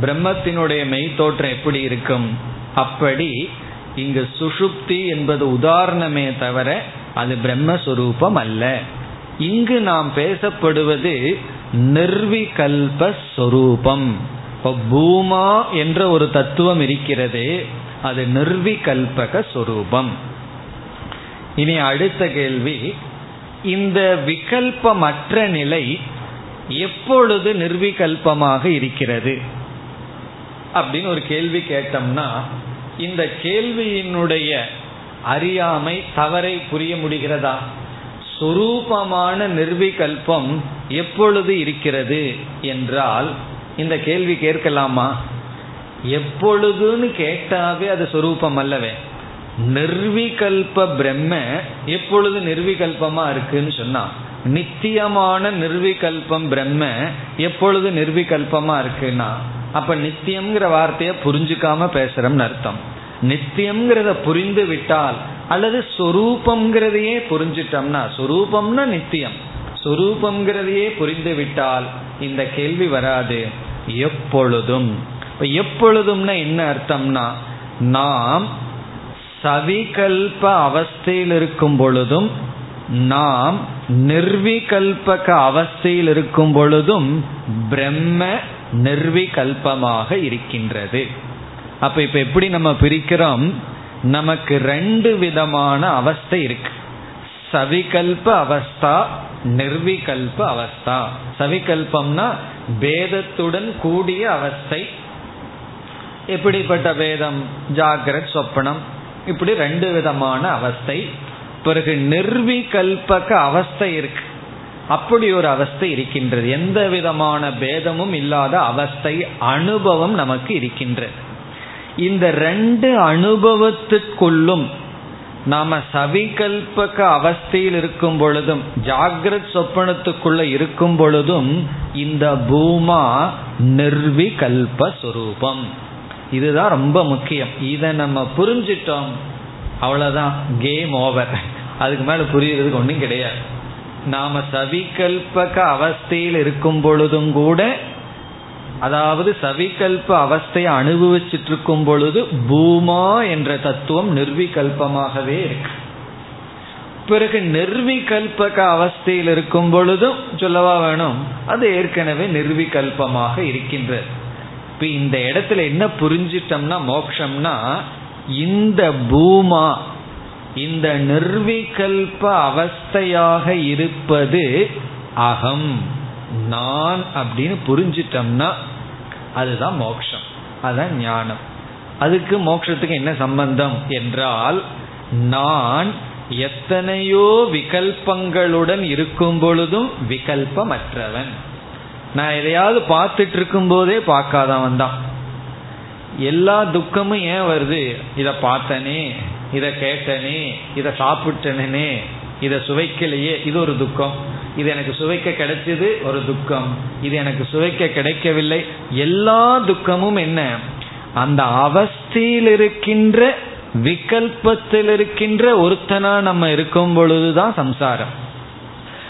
பிரம்மத்தினுடைய மெய் தோற்றம் எப்படி இருக்கும்? அப்படி இங்கு சுஷுப்தி என்பது உதாரணமே தவிர அது பிரம்மஸ்வரூபம் அல்ல. இங்கு நாம் பேசப்படுவது நிர்விகல்பஸ்வரூபம் இப்போ பூமா என்ற ஒரு தத்துவம் இருக்கிறது அது நிர்விகல்பக சொரூபம் இனி அடுத்த கேள்வி இந்த விகல்பமற்ற நிலை எப்பொழுது நிர்விகல்பமாக இருக்கிறது? அப்படின்னு ஒரு கேள்வி கேட்டோம்னா இந்த கேள்வியினுடைய அறியாமை தவறை புரிய முடிகிறதா? சுரூபமான நிர்விகல்பம் எப்பொழுது இருக்கிறது என்றால் இந்த கேள்வி கேட்கலாமா? எப்பொழுதுன்னு கேட்டாவே அது சுரூபம் அல்லவே நிர்விகல்ப பிரம்ம எப்பொழுது நிர்விகல்பமா இருக்குன்னு சொன்னா நித்தியமான நிர்விகல்பம் பிரம்ம எப்பொழுது நிர்விகல்பமா இருக்குன்னா அப்ப நித்தியம்ங்கிற வார்த்தைய புரிஞ்சுக்காம பேசுறோம்னு அர்த்தம். நித்தியம்ங்கிறத புரிந்து விட்டால் அல்லது சொரூபம்ங்கிறதையே புரிஞ்சிட்டோம்னா சொரூபம்னா நித்தியம். சொரூபம்ங்கிறதையே புரிந்து விட்டால் இந்த கேள்வி வராது. எப்பொழுதும். எப்பொழுதும்னா என்ன அர்த்தம்னா நாம் சவிகல்ப அவஸ்தையில் இருக்கும் பொழுதும் நாம் நிர்விகல்பக அவஸ்தையில் இருக்கும் பொழுதும் பிரம்ம நிர்விகல்பமாக இருக்கின்றது. அப்ப இப்ப எப்படி நம்ம பிரிக்கிறோம்? நமக்கு ரெண்டு விதமான அவஸ்தை இருக்கு. சவிகல்ப அவஸ்தா நிர்விகல்ப அவஸ்தா. சவிகல்பம்னா பேதத்துடன் கூடிய அவஸ்தை. எப்படிப்பட்ட பேதம்? ஜாகிரத் சொப்பனம். இப்படி ரெண்டு விதமான அவஸ்தை. பிறகு நிர்விகல்பக அவஸ்தை இருக்கு. அப்படி ஒரு அவஸ்தை இருக்கின்றது. எந்த விதமான பேதமும் இல்லாத அவஸ்தை அனுபவம் நமக்கு இருக்கின்றது. இந்த ரெண்டு அனுபவத்துக்குள்ளும் நாம சவிகல்பக அவஸ்தையில் இருக்கும் பொழுதும் ஜாகிரத் சொப்பனத்துக்குள்ள இருக்கும் பொழுதும் இந்த பூமா நிர்விகல்ப சுரூபம். இதுதான் ரொம்ப முக்கியம். இதை நம்ம புரிஞ்சிட்டோம். அவ்வளோதான் கேம் ஓவர் அதுக்கு மேலே புரியறதுக்கு ஒன்றும் கிடையாது. நாம சவிகல்பக அவஸ்தையில் இருக்கும் பொழுதும் கூட அதாவது சவிகல்ப அவஸ்தையை அனுபவிச்சுட்டு இருக்கும் பொழுது பூமா என்ற தத்துவம் நிர்விகல்பமாகவே இருக்கு. பிறகு நிர்விகல்பக அவஸ்தையில் இருக்கும் பொழுதும் சொல்லவா வேணும்? அது ஏற்கனவே நிர்விகல்பமாக இருக்கின்றது. இப்ப இந்த இடத்துல என்ன புரிஞ்சிட்டோம்னா மோக்ஷம்னா இந்த பூமா இந்த நிர்விகல்ப அவஸ்தையாக இருப்பது அகம். நான் அப்படின்னு புரிஞ்சிட்டோம்னா அதுதான் மோக்ஷம். அதுதான் ஞானம். அதுக்கு மோட்சத்துக்கு என்ன சம்பந்தம் என்றால் நான் எத்தனையோ விகல்பங்களுடன் இருக்கும் பொழுதும் விகல்பமற்றவன். நான் எதையாவது பார்த்துட்டு இருக்கும் போதே பார்க்காதவன் தான். எல்லா துக்கமும் ஏன் வருது? இதை பார்த்தனே இதை கேட்டனே இதை சாப்பிட்டனே இதை சுவைக்கலையே இது ஒரு துக்கம். இது எனக்கு சுவைக்க கிடைச்சது ஒரு துக்கம். இது எனக்கு சுவைக்க கிடைக்கவில்லை. எல்லா துக்கமும் என்ன? அந்த அவஸ்தையில் இருக்கின்ற விகல்பத்தில் இருக்கின்ற ஒருத்தனா நம்ம இருக்கும் பொழுதுதான் சம்சாரம்.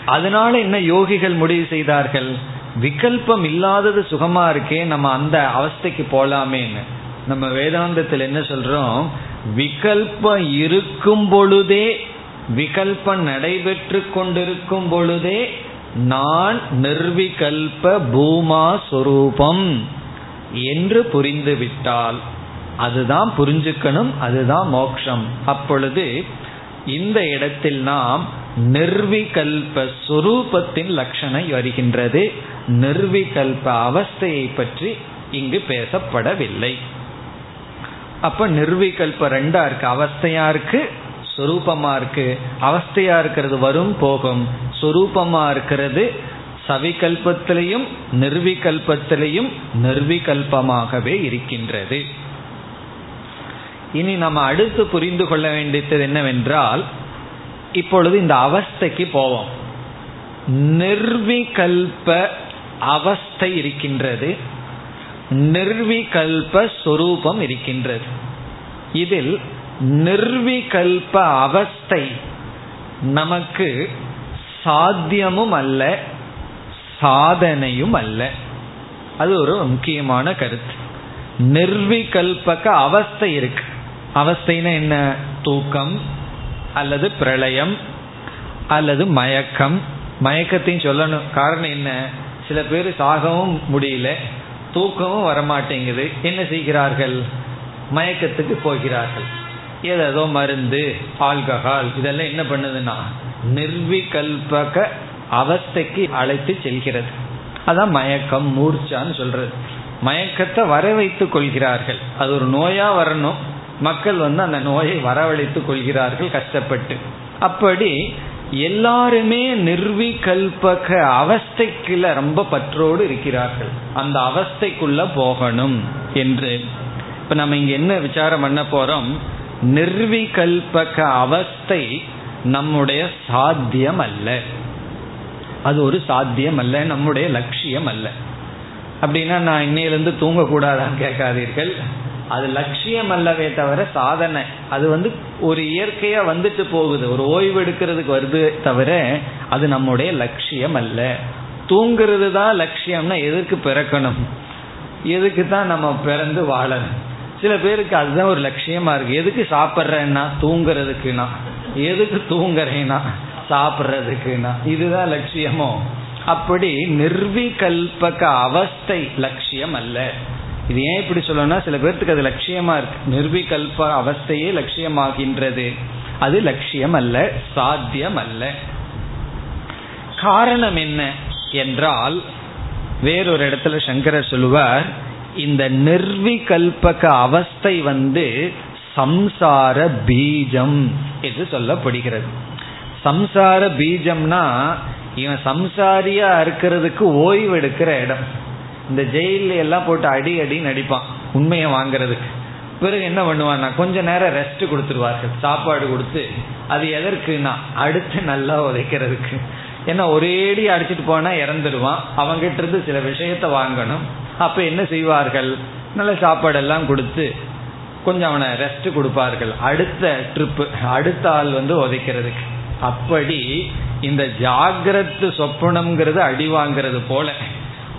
அதனால என்ன யோகிகள் முடிவு செய்தார்கள்? விகல்பம் இல்லாதது சுகமா இருக்கே நம்ம அந்த அவஸ்தைக்கு போலாமேன்னு. நம்ம வேதாந்தத்தில் என்ன சொல்றோம்? விகல்பம் இருக்கும் பொழுதே விகல்பம் நடைபெற்று கொண்டிருக்கும் பொழுதே நான் நிர்விகல்ப பூமா சொரூபம் என்று புரிந்துவிட்டால் அதுதான் புரிஞ்சுக்கணும் அதுதான் மோக்ஷம். அப்பொழுது இந்த இடத்தில் நாம் நிர்விகல்ப சுரூபத்தின் லட்சணை வருகின்றது நிர்விகல்ப அவஸ்தையை பற்றி இங்கு பேசப்படவில்லை. அப்ப நிர்விகல்ப ரெண்டா இருக்கு. அவஸ்தையா இருக்கு சொரூபமா இருக்கு. அவஸ்தையா இருக்கிறது வரும் போகும். சொரூபமா இருக்கிறது சவிகல்பத்திலையும் நிர்விகல்பத்திலையும் நிர்விகல்பமாகவே இருக்கின்றது. இனி நம்ம அடுத்து புரிந்து கொள்ள வேண்டியது என்னவென்றால் இப்பொழுது இந்த அவஸ்தைக்கு போவோம். நிர்விகல்ப அவஸ்தை இருக்கின்றது. நிர்விகல்ப சொரூபம் இருக்கின்றது. இதில் நிர்விகல்ப அவஸ்தை நமக்கு சாத்தியமும் அல்ல சாதனையும் அல்ல. அது ஒரு முக்கியமான கருத்து. நிர்விகல்பக அவஸ்தை இருக்கு. அவஸ்தைனா என்ன? தூக்கம் அல்லது பிரளயம் அல்லது மயக்கம். மயக்கத்தையும் சொல்லணும். காரணம் என்ன? சில பேர் சாகவும் முடியல தூக்கமும் வரமாட்டேங்குது. என்ன செய்கிறார்கள்? மயக்கத்துக்கு போகிறார்கள். ஏதோ மருந்து ஆல்கஹால் இதெல்லாம் என்ன பண்ணுதுன்னா நிர்விகல்பக அவஸ்தைக்கு அழைத்து செல்கிறது. அதான் மயக்கம் மூர்ச்சான்னு சொல்றது. மயக்கத்தை வர வைத்துக் கொள்கிறார்கள். அது ஒரு நோயா வரணும். மக்கள் வந்து அந்த நோயை வரவழைத்துக் கொள்கிறார்கள் கஷ்டப்பட்டு. அப்படி எல்லாருமே நிர்விகல்பக அவஸ்தைக்குள்ள ரொம்ப பற்றோடு இருக்கிறார்கள். அந்த அவஸ்தைக்குள்ள போகணும் என்று. இப்ப நம்ம இங்க என்ன விசாரம் பண்ண போறோம்? நிர்விகல்பக அவஸ்தை நம்முடைய சாத்தியம் அல்ல அது ஒரு சாத்தியம் அல்ல நம்முடைய லட்சியம் அல்ல அப்படின்னா நான் இன்னையிலிருந்து தூங்கக்கூடாதான்னு கேட்காதீர்கள். அது லட்சியம் அல்லவே தவிர சாதனை. அது வந்து ஒரு இயற்கையா வந்துட்டு போகுது. ஒரு ஓய்வு எடுக்கிறதுக்கு வருது தவிர அது நம்முடைய லட்சியம் அல்ல. தூங்குறது தான் லட்சியம்னா எதுக்கு பிறக்கணும்? எதுக்கு தான் நம்ம பிறந்து வாழணும்? சில பேருக்கு அதுதான் ஒரு லட்சியமா இருக்கு. எதுக்கு சாப்பிட்றேன்னா? தூங்குறதுக்குனா எதுக்கு தூங்குறேன்னா? சாப்பிட்றதுக்குனா இதுதான் லட்சியமோ? அப்படி நிர்விகல்பக அவஸ்தை லட்சியம் அல்ல. இது ஏன் இப்படி சொல்லணும்னா சில பேர்த்துக்கு அது லட்சியமா இருக்கு. நிர்விகல்ப அவஸ்தையே லட்சியமாகின்றது. அது லட்சியம் அல்ல சாத்தியம் அல்ல காரணம் என்ன என்றால் வேறொரு இடத்துல சங்கரர் சொல்லுவார் இந்த நிர்விகல்பக அவஸ்தை வந்து சம்சார பீஜம் என்று சொல்லப்படுகிறது. சம்சார பீஜம்னா இவன் சம்சாரியா இருக்கிறதுக்கு ஓய்வு எடுக்கிற இடம். இந்த ஜெயில எல்லாம் போட்டு அடி அடி நடிப்பான் உண்மையை வாங்குறதுக்கு. பிறகு என்ன பண்ணுவான்னா கொஞ்ச நேரம் ரெஸ்ட் கொடுத்துருவார்கள். சாப்பாடு கொடுத்து அது எதற்குன்னா அடுத்து நல்லா உதைக்கிறதுக்கு. ஏன்னா ஒரேடி அடிச்சிட்டு போனா இறந்துடுவான் அவங்கிட்ட இருந்து சில விஷயத்த வாங்கணும். அப்ப என்ன செய்வார்கள்? நல்ல சாப்பாடெல்லாம் கொடுத்து கொஞ்சம் அவனை ரெஸ்ட் கொடுப்பார்கள். அடுத்த ட்ரிப்பு அடுத்த ஆள் வந்து உதைக்கிறதுக்கு. அப்படி இந்த ஜாகிரத்து சொப்பனம்ங்கிறது அடி வாங்கிறது போல.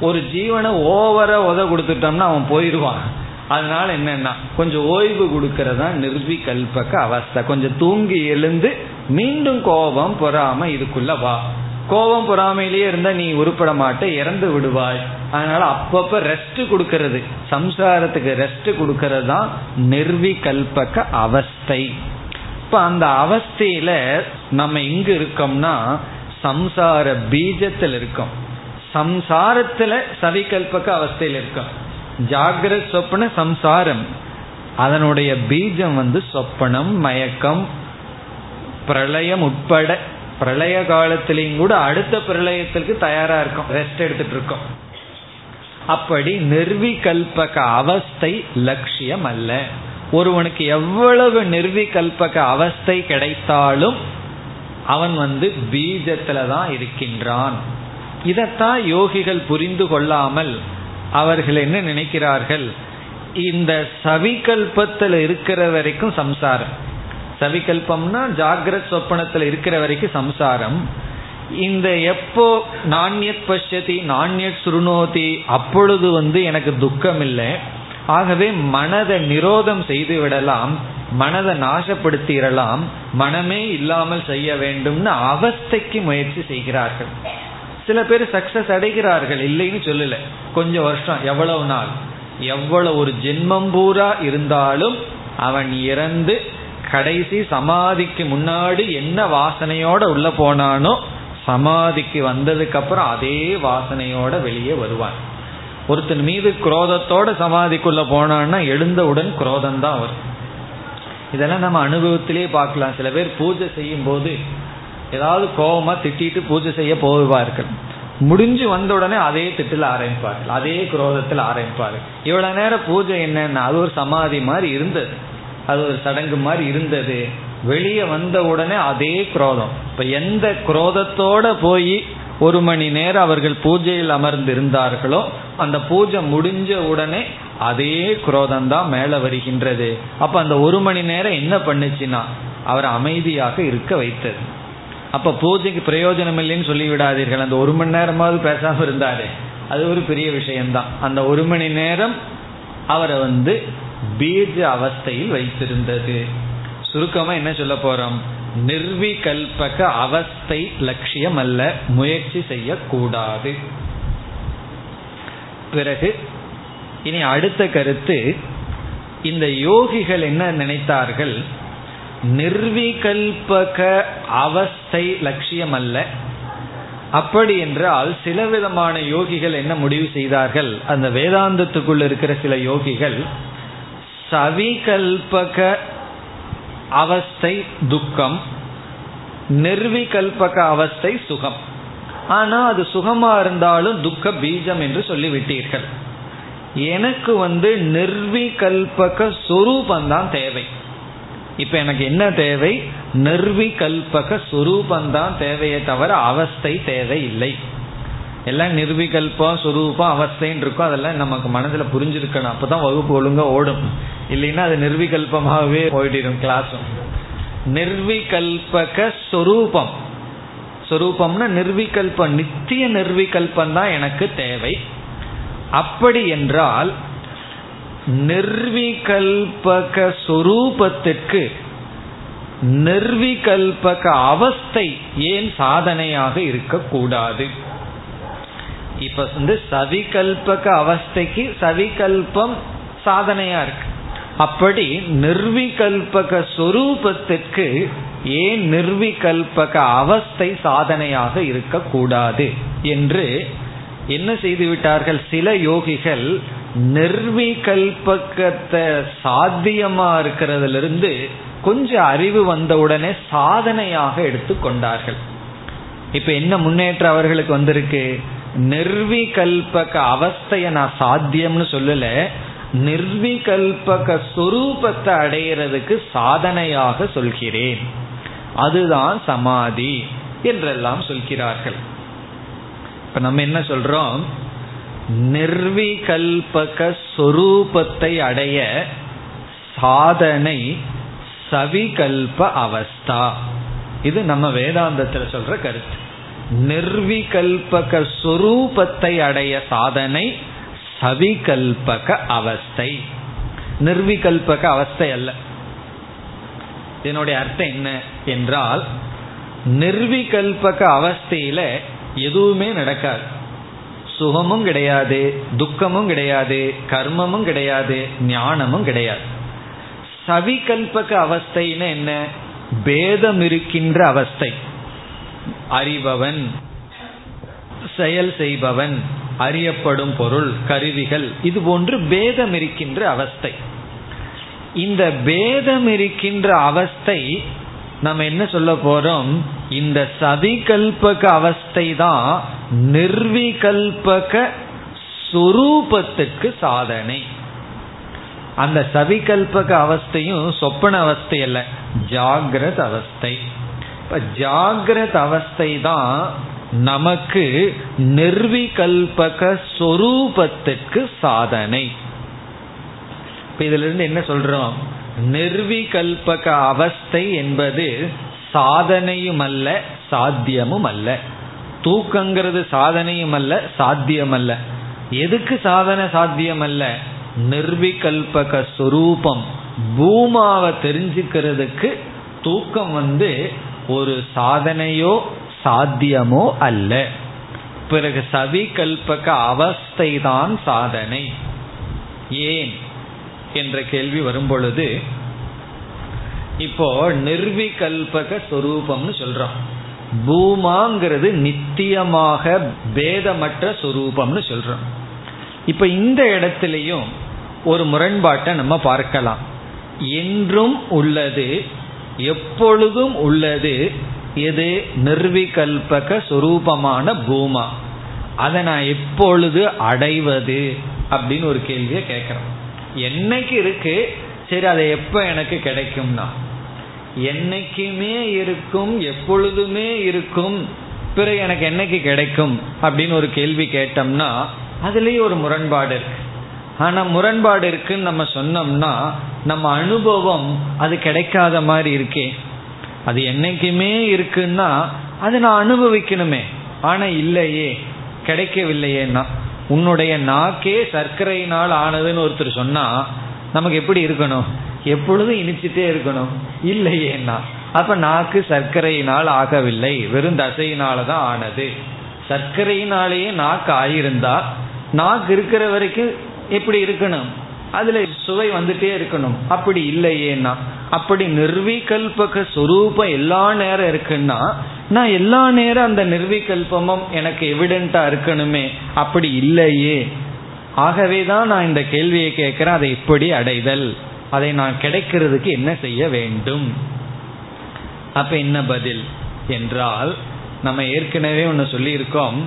ஒரு ஜீவனை ஓவரா உத கொடுத்துட்டோம்னா அவன் போயிடுவான். அதனால என்னன்னா கொஞ்சம் ஓய்வு கொடுக்கறதா நிர்விகல்பக அவஸ்தை. கொஞ்சம் தூங்கி எழுந்து மீண்டும் கோபம் பொறாம இதுக்குள்ள வா. கோபம் பொறாமையிலேயே இருந்தா நீ உருப்பட மாட்ட இறந்து விடுவாய். அதனால அப்பப்ப ரெஸ்ட் கொடுக்கறது சம்சாரத்துக்கு ரெஸ்ட் கொடுக்கறது தான் நிர்விகல்பக அவஸ்தை. இப்ப அந்த அவஸ்தையில நம்ம எங்க இருக்கோம்னா சம்சார பீஜத்தில் இருக்கோம். சம்சாரத்துல சவிகல்பக அவஸ்தையில் இருக்கும் ஜாகிரத் சொப்பன சம்சாரம். அதனுடைய பீஜம் வந்து சொப்பனம் மயக்கம் பிரளயம் உட்பட. பிரளய காலத்திலையும் கூட அடுத்த பிரளயத்திற்கு தயாரா இருக்கும். ரெஸ்ட் எடுத்துட்டு இருக்கோம். அப்படி நிர்விகல்பக அவஸ்தை லட்சியம் அல்ல. ஒருவனுக்கு எவ்வளவு நிர்விகல்பக அவஸ்தை கிடைத்தாலும் அவன் வந்து பீஜத்துல தான் இருக்கின்றான். இதைத்தான் யோகிகள் புரிந்து கொள்ளாமல் அவர்கள் என்ன நினைக்கிறார்கள்? இந்த சவிகல்பத்தில் இருக்கிற வரைக்கும் சம்சாரம். சவிகல்பம்னா ஜாகிரத் சொப்பனத்தில் இருக்கிற வரைக்கும் சம்சாரம். இந்த எப்போ நாண்யத் பஷ்யதி நாண்யத் சுருணோதி அப்பொழுது வந்து எனக்கு துக்கம் இல்லை ஆகவே மனதை நிரோதம் செய்து விடலாம் மனதை நாசப்படுத்திடலாம் மனமே இல்லாமல் செய்ய வேண்டும்னு அவஸ்தைக்கு முயற்சி செய்கிறார்கள். சில பேர் சக்சஸ் அடைகிறார்கள் இல்லைன்னு சொல்லல. கொஞ்சம் வருஷம் எவ்வளவு நாள்? எவ்வளவு ஒரு ஜென்மம் பூரா இருந்தாலும் அவன் இறந்து கடைசி சமாதிக்கு முன்னாடி என்ன வாசனையோட உள்ள போனானோ சமாதிக்கு வந்ததுக்கு அப்புறம் அதே வாசனையோட வெளியே வருவான். ஒருத்தன் மீது குரோதத்தோட சமாதிக்குள்ள போனான்னா எழுந்தவுடன் குரோதம் தான் வரும். இதெல்லாம் நம்ம அனுபவத்திலே பார்க்கலாம். சில பேர் பூஜை செய்யும் போது ஏதாவது கோபமா திட்டிட்டு பூஜை செய்ய போவார்கள் முடிஞ்சு வந்த உடனே அதே திட்டில் ஆரம்பிப்பார்கள். அதே குரோதத்தில் ஆரம்பிப்பார்கள். இவ்வளவு நேரம் பூஜை என்னன்னா அது ஒரு சமாதி மாதிரி இருந்தது. அது ஒரு சடங்கு மாதிரி இருந்தது. வெளியே வந்த உடனே அதே குரோதம். இப்ப எந்த குரோதத்தோட போய் ஒரு மணி நேரம் அவர்கள் பூஜையில் அமர்ந்து இருந்தார்களோ அந்த பூஜை முடிஞ்ச உடனே அதே குரோதம் தான் மேல வருகின்றது. அப்ப அந்த ஒரு மணி நேரம் என்ன பண்ணுச்சுன்னா அவர் அமைதியாக இருக்க வைத்தது. அப்ப பூஜைக்கு பிரயோஜனம் இல்லைன்னு சொல்லி விடாதீர்கள் அந்த ஒரு மணி நேரமாவது பேசாம இருந்தாரு. அது ஒரு பெரிய விஷயம்தான். அந்த ஒரு மணி நேரம் அவரை வந்து பீஜ அவஸ்தையில் வைத்திருந்தது. சுருக்கமா என்ன சொல்ல போறோம்? நிர்விகல்பக அவஸ்தை லட்சியம் அல்ல முயற்சி செய்யக்கூடாது. பிறகு இனி அடுத்த கருத்து இந்த யோகிகள் என்ன நினைத்தார்கள்? நிர்விகல்பக அவஸ்தை லட்சியம் அல்ல அப்படி என்றால் சில விதமான யோகிகள் என்ன முடிவு செய்தார்கள்? அந்த வேதாந்தத்துக்குள் இருக்கிற சில யோகிகள் சவிகல்பக அவஸ்தை துக்கம் நிர்விகல்பக அவஸ்தை சுகம். ஆனால் அது சுகமா இருந்தாலும் துக்க பீஜம் என்று சொல்லிவிட்டீர்கள். எனக்கு வந்து நிர்விகல்பக சொரூபந்தான் தேவை. இப்ப எனக்கு என்ன தேவை? நிர்விகல்பக சுரூபந்தான் தேவையே தவிர அவஸ்தை தேவை இல்லை. எல்லாம் நிர்விகல்பம் சுரூபம் அவஸ்தைன்னு இருக்கும் அதெல்லாம் நமக்கு மனதில் புரிஞ்சிருக்கணும். அப்பதான் வகுப்பு ஒழுங்கா ஓடும். இல்லைன்னா அது நிர்விகல்பமாகவே போயிடும் கிளாஸும் நிர்விகல்பக சொரூபம். சொரூபம்னா நிர்விகல்பம் நித்திய நிர்விகல்பம் தான் எனக்கு தேவை. அப்படி என்றால் நிர்விகல்பக சொரூபத்திற்கு நிர்விகல்பக அவஸ்தை ஏன் சாதனையாக இருக்கக்கூடாது? இப்ப வந்து சவிகல்பக அவஸ்தைக்கு சவிகல்பம் சாதனையா இருக்கு. அப்படி நிர்விகல்பக சொரூபத்திற்கு ஏன் நிர்விகல்பக அவஸ்தை சாதனையாக இருக்கக்கூடாது? என்று என்ன செய்து விட்டார்கள்? சில யோகிகள் நிர்விகல்பகத்தை சாத்தியமா இருக்கிறதுல இருந்து கொஞ்சம் அறிவு வந்தவுடனே சாதனையாக எடுத்துக்கொண்டார்கள் இப்ப என்ன முன்னேற்றம் அவர்களுக்கு வந்திருக்கு? நிர்விகல்பக அவஸ்தைய நான் சாத்தியம்னு சொல்லல. நிர்விகல்பக சொரூபத்தை அடையிறதுக்கு சாதனையாக சொல்கிறேன். அதுதான் சமாதி என்றெல்லாம் சொல்கிறார்கள். இப்ப நம்ம என்ன சொல்றோம்? நிர்விகல்பக சொரூபத்தை அடைய சாதனை சவிகல்ப அவஸ்தா. இது நம்ம வேதாந்தத்தில் சொல்ற கருத்து. நிர்விகல்பக சொரூபத்தை அடைய சாதனை சவிகல்பக அவஸ்தை. நிர்விகல்பக அவஸ்தை அல்ல. இதனுடைய அர்த்தம் என்ன என்றால் நிர்விகல்பக அவஸ்தையில எதுவுமே நடக்காது. சுகமும் கிடையாது துக்கமும் கிடையாது கர்மமும் கிடையாது ஞானமும் கிடையாது. சவிகல்பக அவஸ்தைன்னு என்ன? பேதம் இருக்கின்ற அவஸ்தை. அறிபவன் செயல் செய்பவன் அறியப்படும் பொருள் கருவிகள் இது போன்று பேதம் இருக்கின்ற அவஸ்தை. இந்த பேதம் இருக்கின்ற அவஸ்தை நம்ம என்ன சொல்ல போறோம்? இந்த சதிகல்பக அவஸ்தை தான் நிர்விகல்பக சுரூபத்துக்கு சாதனை. அந்த சவிகல்பக அவஸ்தையும் சொப்பன அவஸ்தை அல்ல ஜாகிரத அவஸ்தை. இப்ப ஜாகிரத அவஸ்தை தான் நமக்கு நிர்விகல்பக சொரூபத்துக்கு சாதனை. இப்ப இதுல இருந்து என்ன சொல்றோம்? நிர்விகல்பக அவஸ்தை என்பது சாதனையும் அல்ல சாத்தியமும் அல்ல தூக்கங்கிறது சாதனையும் அல்ல சாத்தியம் அல்ல எதுக்கு சாதனை சாத்தியம் அல்ல நிர்விகல்பக சுரூபம். பூமாவை தெரிஞ்சுக்கிறதுக்கு தூக்கம் வந்து ஒரு சாதனையோ சாத்தியமோ அல்ல. பிறகு சவிகல்பக அவஸ்தை தான் சாதனை. ஏன்? என்ற கேள்வி வரும் பொழுது இப்போ நிர்விகல்பக சொரூபம்னு சொல்றோம். பூமாங்கிறது நித்தியமாக பேதமற்ற சொரூபம்னு சொல்றோம். இப்ப இந்த இடத்திலையும் ஒரு முரண்பாட்டை நம்ம பார்க்கலாம். என்றும் உள்ளது எப்பொழுதும் உள்ளது எது? நிர்விகல்பக சுரூபமான பூமா. அதை நான் எப்பொழுது அடைவது? அப்படின்னு ஒரு கேள்வியை கேட்குறோம். என்னைக்கு இருக்கு? சரி அதை எப்ப எனக்கு கிடைக்கும்னா என்னைக்குமே இருக்கும் எப்பொழுதுமே இருக்கும் பிறகு எனக்கு என்னைக்கு கிடைக்கும் அப்படின்னு ஒரு கேள்வி கேட்டோம்னா அதுலேயும் ஒரு முரண்பாடு இருக்கு. ஆனால் முரண்பாடு இருக்குன்னு நம்ம சொன்னோம்னா நம்ம அனுபவம் அது கிடைக்காத மாதிரி இருக்கே. அது என்னைக்குமே இருக்குன்னா அது நான் அனுபவிக்கணுமே. ஆனால் இல்லையே கிடைக்கவில்லையேன்னா. உன்னுடைய நாக்கே சர்க்கரையினால் ஆனதுன்னு ஒருத்தர் சொன்னா நமக்கு எப்படி இருக்கணும்? எப்பொழுதும் இனிச்சிட்டே இருக்கணும். இல்லையேன்னா அப்ப நாக்கு சர்க்கரையினால் ஆகவில்லை. வெறும் தசையினால தான் ஆனது. சர்க்கரையினாலேயே நாக்கு ஆயிருந்தா நாக்கு இருக்கிற வரைக்கும் எப்படி இருக்கணும்? அதுல சுவை வந்துட்டே இருக்கணும். அப்படி இல்லையேன்னா அப்படி நிர்விகல்பக சொரூபம் எல்லா நேரம் இருக்குன்னா நான் எல்லா நேரம் அந்த நிர்விகல்பமும் எனக்கு எவிடென்டா இருக்கணுமே அப்படி இல்லையே. ஆகவே தான் நான் இந்த கேள்வியை கேட்கிறேன் அதை எப்படி அடைதல். அதை நான் கிடைக்கிறதுக்கு என்ன செய்ய வேண்டும்? அப்ப என்ன பதில்? என்றால் நம்ம ஏற்கனவே ஒன்று சொல்லியிருக்கோம்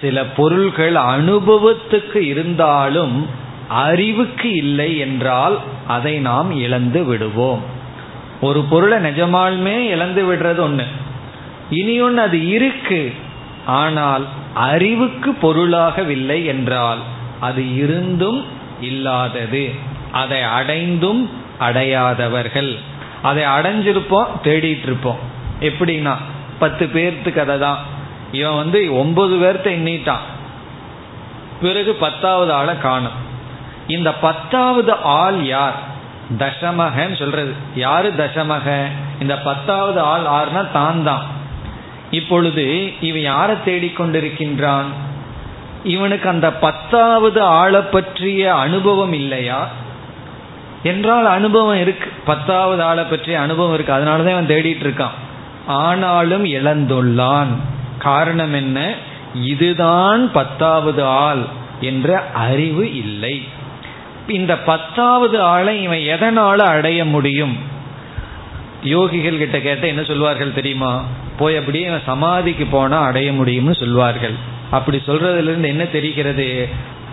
சில பொருள்கள் அனுபவத்துக்கு இருந்தாலும் அறிவுக்கு இல்லை என்றால் அதை நாம் இழந்து விடுவோம். ஒரு பொருளை நிஜமாலுமே இழந்து விடுறது ஒன்று இனி ஒன்று அது இருக்கு. ஆனால் அறிவுக்கு பொருளாகவில்லை என்றால் அது இருந்தும் இல்லாதது. அதை அடைந்தும் அடையாதவர்கள். அதை அடைஞ்சிருப்போம் தேடிட்டு இருப்போம் எப்படின்னா பத்து பேர்த்து கதை தான். இவன் வந்து ஒன்பது பேர்த்த எண்ணிட்டான். பிறகு பத்தாவது ஆளை காணும். இந்த பத்தாவது ஆள் யார்? தசமகன்னு சொல்றது. யாரு தசமக இந்த பத்தாவது ஆள் ஆறுனா தான் தான் இப்பொழுது இவன் யாரை தேடிக்கொண்டிருக்கின்றான் இவனுக்கு அந்த பத்தாவது ஆளை பற்றிய அனுபவம் இல்லையா? என்றால் அனுபவம் இருக்கு. பத்தாவது ஆளை பற்றிய அனுபவம் இருக்கு. அதனாலதான் இவன் தேடிட்டு இருக்கான். ஆனாலும் இழந்துள்ளான். காரணம் என்ன? இதுதான் பத்தாவது ஆள் என்ற அறிவு இல்லை. இந்த பத்தாவது ஆளை இவன் எதனால அடைய முடியும்? யோகிகள் கிட்ட கேட்ட என்ன சொல்வார்கள் தெரியுமா? போய் அப்படியே இவன் சமாதிக்கு போனா அடைய முடியும்னு சொல்வார்கள். அப்படி சொல்றதுல இருந்து என்ன தெரிகிறது?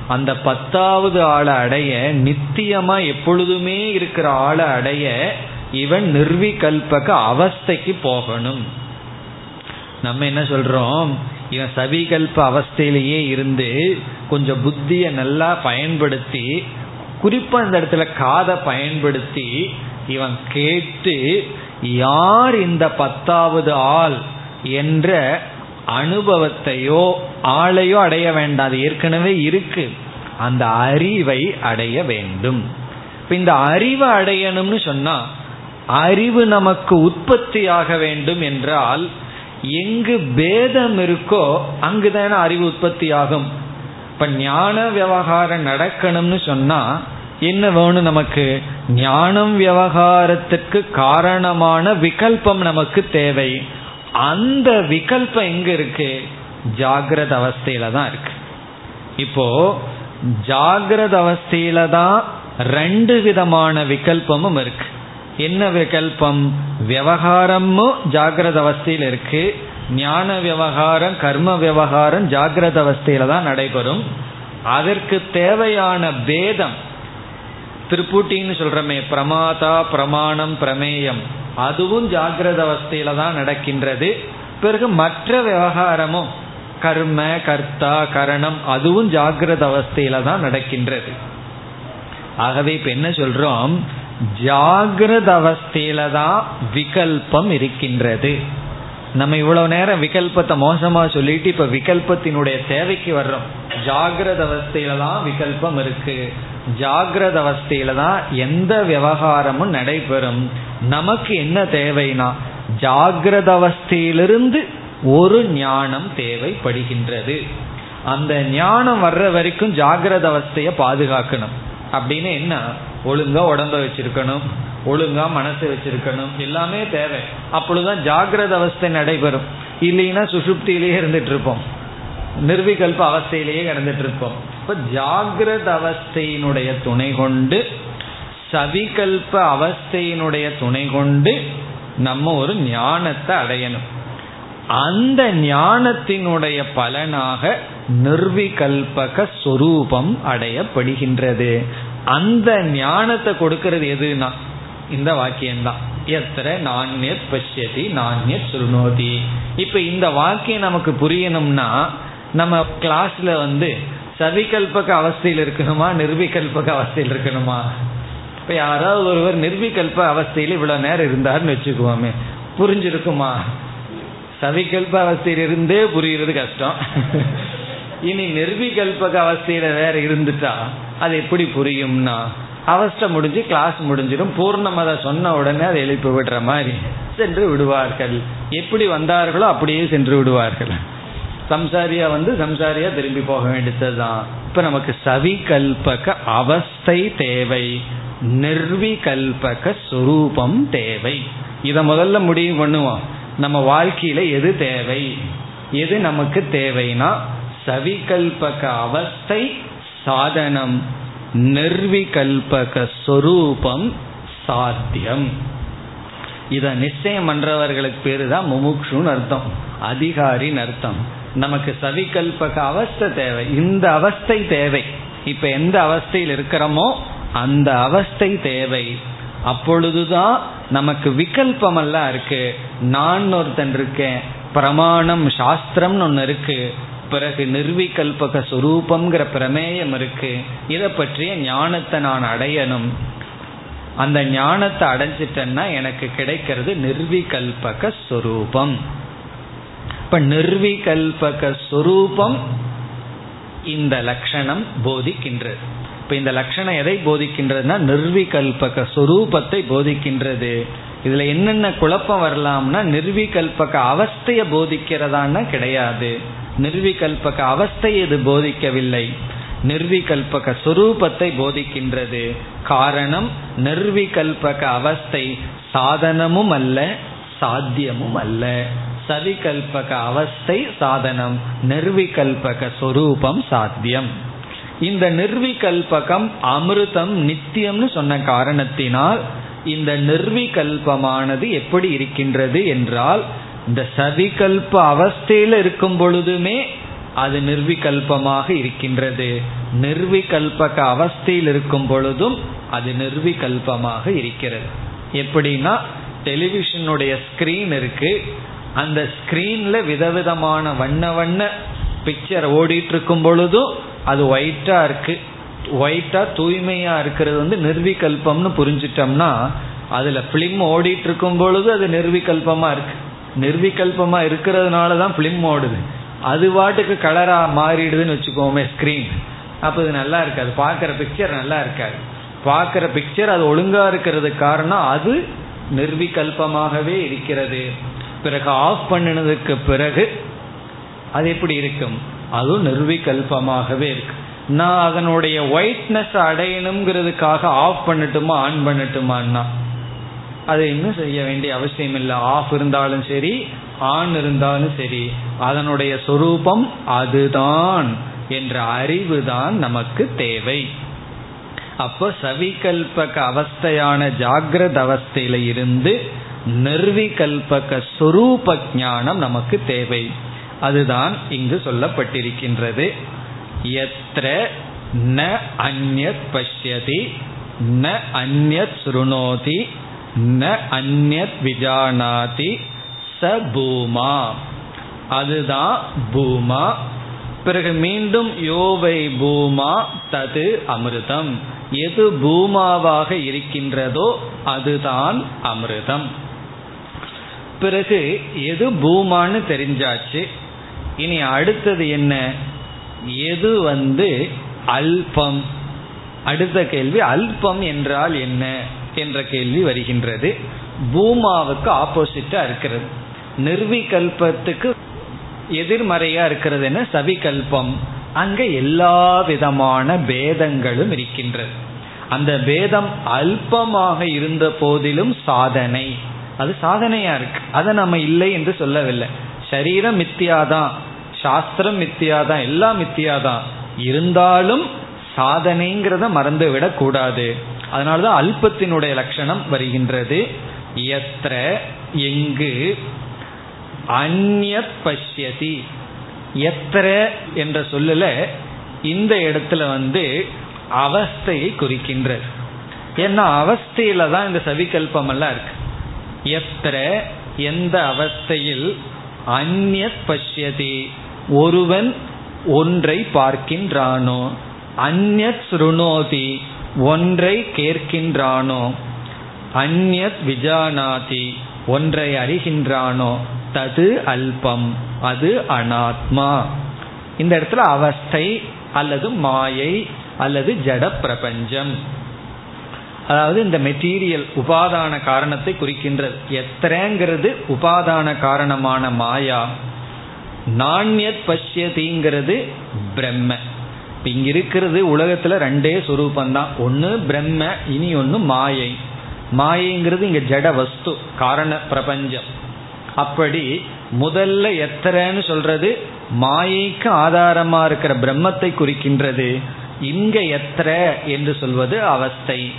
அந்த பத்தாவது ஆளை அடைய நித்தியமா எப்பொழுதுமே இருக்கிற ஆளை அடைய இவன் நிர்விகல்பக அவஸ்தைக்கு போகணும். நம்ம என்ன சொல்றோம்? இவன் சவிகல்ப அவஸ்தையிலேயே இருந்து கொஞ்சம் புத்தியை நல்லா பயன்படுத்தி குறிப்பா இந்த இடத்துல காதை பயன்படுத்தி இவன் கேட்டு யார் இந்த பத்தாவது ஆள் என்ற அனுபவத்தையோ ஆளையோ அடைய வேண்டாம். அது ஏற்கனவே இருக்கு. அந்த அறிவை அடைய வேண்டும். இப்ப இந்த அறிவை அடையணும்னு சொன்னா அறிவு நமக்கு உற்பத்தி ஆக வேண்டும் என்றால் எங்கு பேதம் இருக்கோ அங்குதான அறிவு உற்பத்தி ஆகும் இப்ப ஞான விவகாரம் நடக்கணும்னு சொன்னா என்ன வேணும் நமக்கு? ஞானம் விவகாரத்துக்கு காரணமான விகல்பம் நமக்கு தேவை. அந்த விகல்பம் எங்க இருக்கு? ஜாகிரத அவஸ்தையில தான் இருக்கு. இப்போ ஜாகிரத அவஸ்தையில தான் ரெண்டு விதமான விகல்பமும் இருக்கு. என்ன விகல்பம்? விவகாரமும் ஜாகிரத அவஸ்தையில் இருக்கு. ஞான விவகாரம் கர்ம விவகாரம் ஜாகிரத அவஸ்தையில தான் நடைபெறும். அதற்கு தேவையான பேதம் திருப்புட்டின்னு சொல்றமே பிரமாதா பிரமாணம் பிரமேயம் அதுவும் ஜாகிரத அவஸ்தையில தான் நடக்கின்றது. பிறகு மற்ற விவகாரமும் கர்ம கர்த்தா கரணம் அதுவும் ஜாகிரத அவஸ்தையில தான் நடக்கின்றது. ஆகவே இப்ப என்ன சொல்றோம்? ஜாகிரத அவஸ்தையில தான் விகல்பம் இருக்கின்றது. நம்ம இவ்வளவு நேரம் விகல்பத்தை மோசமா சொல்லிட்டு இப்ப விகல்பத்தினுடைய தேவைக்கு வர்றோம். ஜாகிரத அவஸ்தையில தான் விகல்பம் இருக்கு. ஜாகிரத அவஸ்தையில தான் எந்த விவகாரமும் நடைபெறும். நமக்கு என்ன தேவைனா ஜாகிரத அவஸ்தையிலிருந்து ஒரு ஞானம் தேவைப்படுகின்றது. அந்த ஞானம் வர்ற வரைக்கும் ஜாகிரத அவஸ்தைய பாதுகாக்கணும். அப்படின்னு என்ன? ஒழுங்கா உடம்ப வச்சிருக்கணும். ஒழுங்கா மனசு வச்சிருக்கணும். எல்லாமே தேவை. அப்பொழுதுதான் ஜாகிரத அவஸ்தை நடைபெறும். இல்லைன்னா சுசுப்தியிலேயே இருந்துட்டு இருப்போம் நிர்விகல்ப அவஸ்தையிலேயே கிடந்துட்டு இருப்போம் இப்ப ஜாகிரத அவஸ்தையினுடைய துணை கொண்டு சவிகல்ப அவஸ்தையினுடைய துணை கொண்டு நம்ம ஒரு ஞானத்தை அடையணும். அந்த ஞானத்தினுடைய பலனாக நிர்விகல்பக சொரூபம் அடையப்படுகின்றது. அந்த ஞானத்தை கொடுக்கறது எதுனா இந்த வாக்கியம்தான். எத்தனை நாண்யத் பசியதி நாண்யத் சுருணோதி. இப்ப இந்த வாக்கியம் நமக்கு புரியணும்னா நம்ம கிளாஸ்ல வந்து சவிகல்பக அவஸ்தையில் இருக்கணுமா நிர்விகல்பக அவஸ்தையில் இருக்கணுமா? இப்ப யாராவது ஒருவர் நிர்விகல்ப அவஸ்தையில் இவ்வளவு நேரம் இருந்தாருன்னு வச்சுக்குவோமே. புரிஞ்சிருக்குமா? சவிகல்ப அவஸ்தையில் இருந்தே புரியுறது கஷ்டம். இனி நிர்விகல்பக அவஸ்தையில வேற இருந்துட்டா அது எப்படி புரியும்னா அவஸ்தை முடிஞ்சு கிளாஸ் முடிஞ்சிடும் பூர்ணமத சொன்ன உடனே அதை எழுப்பி விடுற மாதிரி சென்று விடுவார்கள். எப்படி வந்தார்களோ அப்படியே சென்று விடுவார்கள். சம்சாரியா வந்து சம்சாரியா திரும்பி போக வேண்டியதுதான். இப்ப நமக்கு சவிகல்பக அவஸ்தை தேவை. நிர்விகல்பக சுரூபம் தேவை. இதை முதல்ல முடிவு பண்ணுவோம். நம்ம வாழ்க்கையில எது தேவை? எது நமக்கு தேவைனா சவிகல்பக அவஸ்தை சாதனம். நிர்விகல்பக சொரூபம் சாத்தியம். இதை நிச்சயம் பண்றவர்களுக்கு பேரு தான் முமுக்ஷுன்னு அர்த்தம். அதிகாரின்னு அர்த்தம். நமக்கு சவிகல்பக அவஸ்தை தேவை. இந்த அவஸ்தை தேவை. இப்ப எந்த அவஸ்தையில் இருக்கிறோமோ அந்த அவஸ்தை தேவை. அப்பொழுதுதான் நமக்கு விகல்பம் எல்லாம் இருக்கு. நான் ஒருத்தன் இருக்கேன். பிரமாணம் சாஸ்திரம்னு ஒன்று இருக்கு. பிறகு நிர்விகல்பக சுரூபம்ங்கிற பிரமேயம் இருக்கு. இதை பற்றிய ஞானத்தை நான் அடையணும். அந்த ஞானத்தை அடைஞ்சிட்டேன்னா எனக்கு கிடைக்கிறது நிர்விகல்பக சுரூபம். இப்ப நிர்விகல்பக சுரூபம் இந்த லட்சணம் போதிக்கின்றது. இப்ப இந்த லட்சணம் எதை போதிக்கின்றதுன்னா நிர்விகல்பக சுரூபத்தை போதிக்கின்றது. இதுல என்னென்ன குழப்பம் வரலாம்னா நிர்விகல்பக அவஸ்தைய போதிக்கிறதான்னா கிடையாது. நிர்விகல்பக அவஸ்தை இது போதிக்கவில்லை? நிர்விகல்பக சுரூபத்தை போதிக்கின்றது. காரணம் நிர்விகல்பக அவஸ்தை சாதனமும் அல்ல சாத்தியமும் அல்ல சவிகல்பக அவஸ்தை சாதனம் நிர்விகல்பக சொரூபம் சாத்தியம். இந்த நிர்விகல்பகம் அமிர்தம் நித்தியம்னு சொன்ன காரணத்தினால் இந்த நிர்விகல்பமானது எப்படி இருக்கின்றது என்றால் இந்த சவிகல்ப அவஸ்தையில இருக்கும் பொழுதுமே அது நிர்விகல்பமாக இருக்கின்றது. நிர்விகல்பக அவஸ்தையில் இருக்கும் பொழுதும் அது நிர்விகல்பமாக இருக்கிறது. எப்படின்னா டெலிவிஷனுடைய ஸ்கிரீன் இருக்கு. அந்த ஸ்கிரீன்ல விதவிதமான வண்ண வண்ண பிக்சர் ஓடிட்டு இருக்கும் பொழுதும் அது ஒயிட்டா இருக்கு. ஒயிட்டா தூய்மையா இருக்கிறது வந்து நிர்விகல்பம்னு புரிஞ்சிட்டோம்னா அதுல பிலிம் ஓடிட்டு இருக்கும் பொழுது அது நிர்விகல்பமா இருக்கு. நிர்விகல்பமா இருக்கிறதுனால தான் பிலிம் ஓடுது. அது வாட்டுக்கு கலரா மாறிடுதுன்னு வச்சுக்கோமே ஸ்கிரீன் அப்போ இது நல்லா இருக்காது. பார்க்குற பிக்சர் நல்லா இருக்காது. பார்க்குற பிக்சர் அது ஒழுங்கா இருக்கிறது காரணம் அது நிர்விகல்பமாகவே இருக்கிறது. பிறகு ஆஃப் பண்ணினதுக்கு பிறகு அது எப்படி இருக்கும்? அதுவும் நிர்விகல்பமாகவே இருக்கு. நான் அதனுடைய ஒயிட்னஸ் அடையணுங்கிறதுக்காக ஆஃப் பண்ணட்டுமா ஆன் பண்ணட்டுமான்னா அதை இன்னும் செய்ய வேண்டிய அவசியம் இல்லை. ஆஃப் இருந்தாலும் சரி ஆண் இருந்தாலும் சரி அதனுடைய சொரூபம் அதுதான் என்ற அறிவு தான் நமக்கு தேவை. அப்போ சவிகல்பக அவஸ்தையான ஜாகிரத அவஸ்தையில இருந்து நிர்விகல்பக சொரூப ஞானம் நமக்கு தேவை. அதுதான் இங்கு சொல்லப்பட்டிருக்கின்றது. எத்திர ந அந்யத் பஷ்யதி ந அந்யத் சுருணோதி ந அந்யத் விஜானாதி ச பூமா. அதுதான் பூமா. பிறகு மீண்டும் யோவை பூமா தது அமிர்தம். எது பூமாவாக இருக்கின்றதோ அதுதான் அமிர்தம். பிறகு எது பூமான்னு தெரிஞ்சாச்சு. இனி அடுத்தது என்ன? எது வந்து அல்பம்? அடுத்த கேள்வி அல்பம் என்றால் என்ன? என்ற கேள்வி வருகின்றது. பூமாவுக்கு ஆப்போசிட்டா இருக்கிறது. நிர்விகல்பத்துக்கு எதிர்மறையா இருக்கிறது என்ன சவிகல்பம். அங்க எல்லா விதமான பேதங்களும் இருக்கின்றது. அந்த பேதம் அல்பமாக இருந்த போதிலும் சாதனை. அது சாதனையா இருக்கு. அதை நம்ம இல்லை என்று சொல்லவில்லை. சரீரம் மித்தியாதான். சாஸ்திரம் மித்தியாதான். எல்லாம் மித்தியாதான். இருந்தாலும் சாதனைங்கிறத மறந்து விடக்கூடாது அதனாலதான் அல்பத்தினுடைய லட்சணம் வருகின்றது. எத்திர எங்கு? அந்நத் பஷ்யதி. எத்திர என்ற சொல்லல இந்த இடத்துல வந்து அவஸ்தையை குறிக்கின்றது. ஏன்னா அவஸ்தையில தான் இந்த சவிகல்பம் எல்லாம் இருக்கு. எத்திர எந்த அவஸ்தையில்? அந்நத் பஷ்யதி. ஒருவன் ஒன்றை பார்க்கின்றானோ? அந்நத் சுருணோதி. ஒன்றை கேட்கின்றானோ? அந்நத் விஜானாதி. ஒன்றை அறிகின்றானோ? தது அல்பம். அது அனாத்மா. இந்த இடத்துல அவஸ்தை அல்லது மாயை அல்லது ஜட பிரபஞ்சம். அதாவது இந்த மெட்டீரியல் உபாதான காரணத்தை குறிக்கின்றது. எத்தனைங்கிறது உபாதான காரணமான மாயா? நாண்யத் பஷ்யதிங்கிறது பிரம்ம. இங்க இருக்கிறது உலகத்துல ரெண்டே சுரூபந்தான் ஒன்னு பிரம்ம இனி ஒன்னு மாயை. மாயைங்கிறது இங்க ஜட வஸ்து காரண பிரபஞ்சம். அப்படி முதல்ல எத்தனைன்னு சொல்றது? மாயைக்கு ஆதாரமா இருக்கிற பிரம்மத்தை குறிக்கின்றது. இங்க எத்திர என்று சொல்வது அவஸ்தை.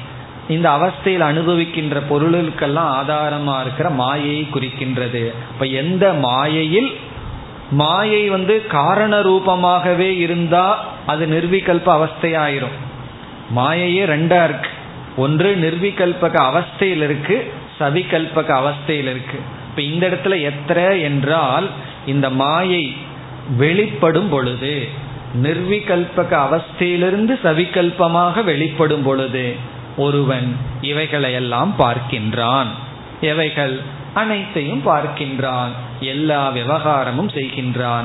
இந்த அவஸ்தையில் அனுபவிக்கின்ற பொருளுக்கெல்லாம் ஆதாரமா இருக்கிற மாயையை குறிக்கின்றது. இப்ப எந்த மாயையில்? மாயை வந்து காரண ரூபமாகவே இருந்தா அது நிர்விகல்ப அவஸ்தையாயிரும். மாயையே ரெண்டா இருக்கு. ஒன்று நிர்விகல்பக அவஸ்தையில் இருக்கு சவிகல்பக அவஸ்தையில் இருக்கு. இப்ப இந்த இடத்துல எத்திர என்றால் இந்த மாயை வெளிப்படும் பொழுது நிர்விகல்பக அவஸ்தையிலிருந்து சவிகல்பமாக வெளிப்படும் பொழுது ஒருவன் இவைகளையெல்லாம் பார்க்கின்றான். எவைகள்? அனைத்தையும் பார்க்கின்றான். எல்லா விவகாரமும் செய்கின்றான்.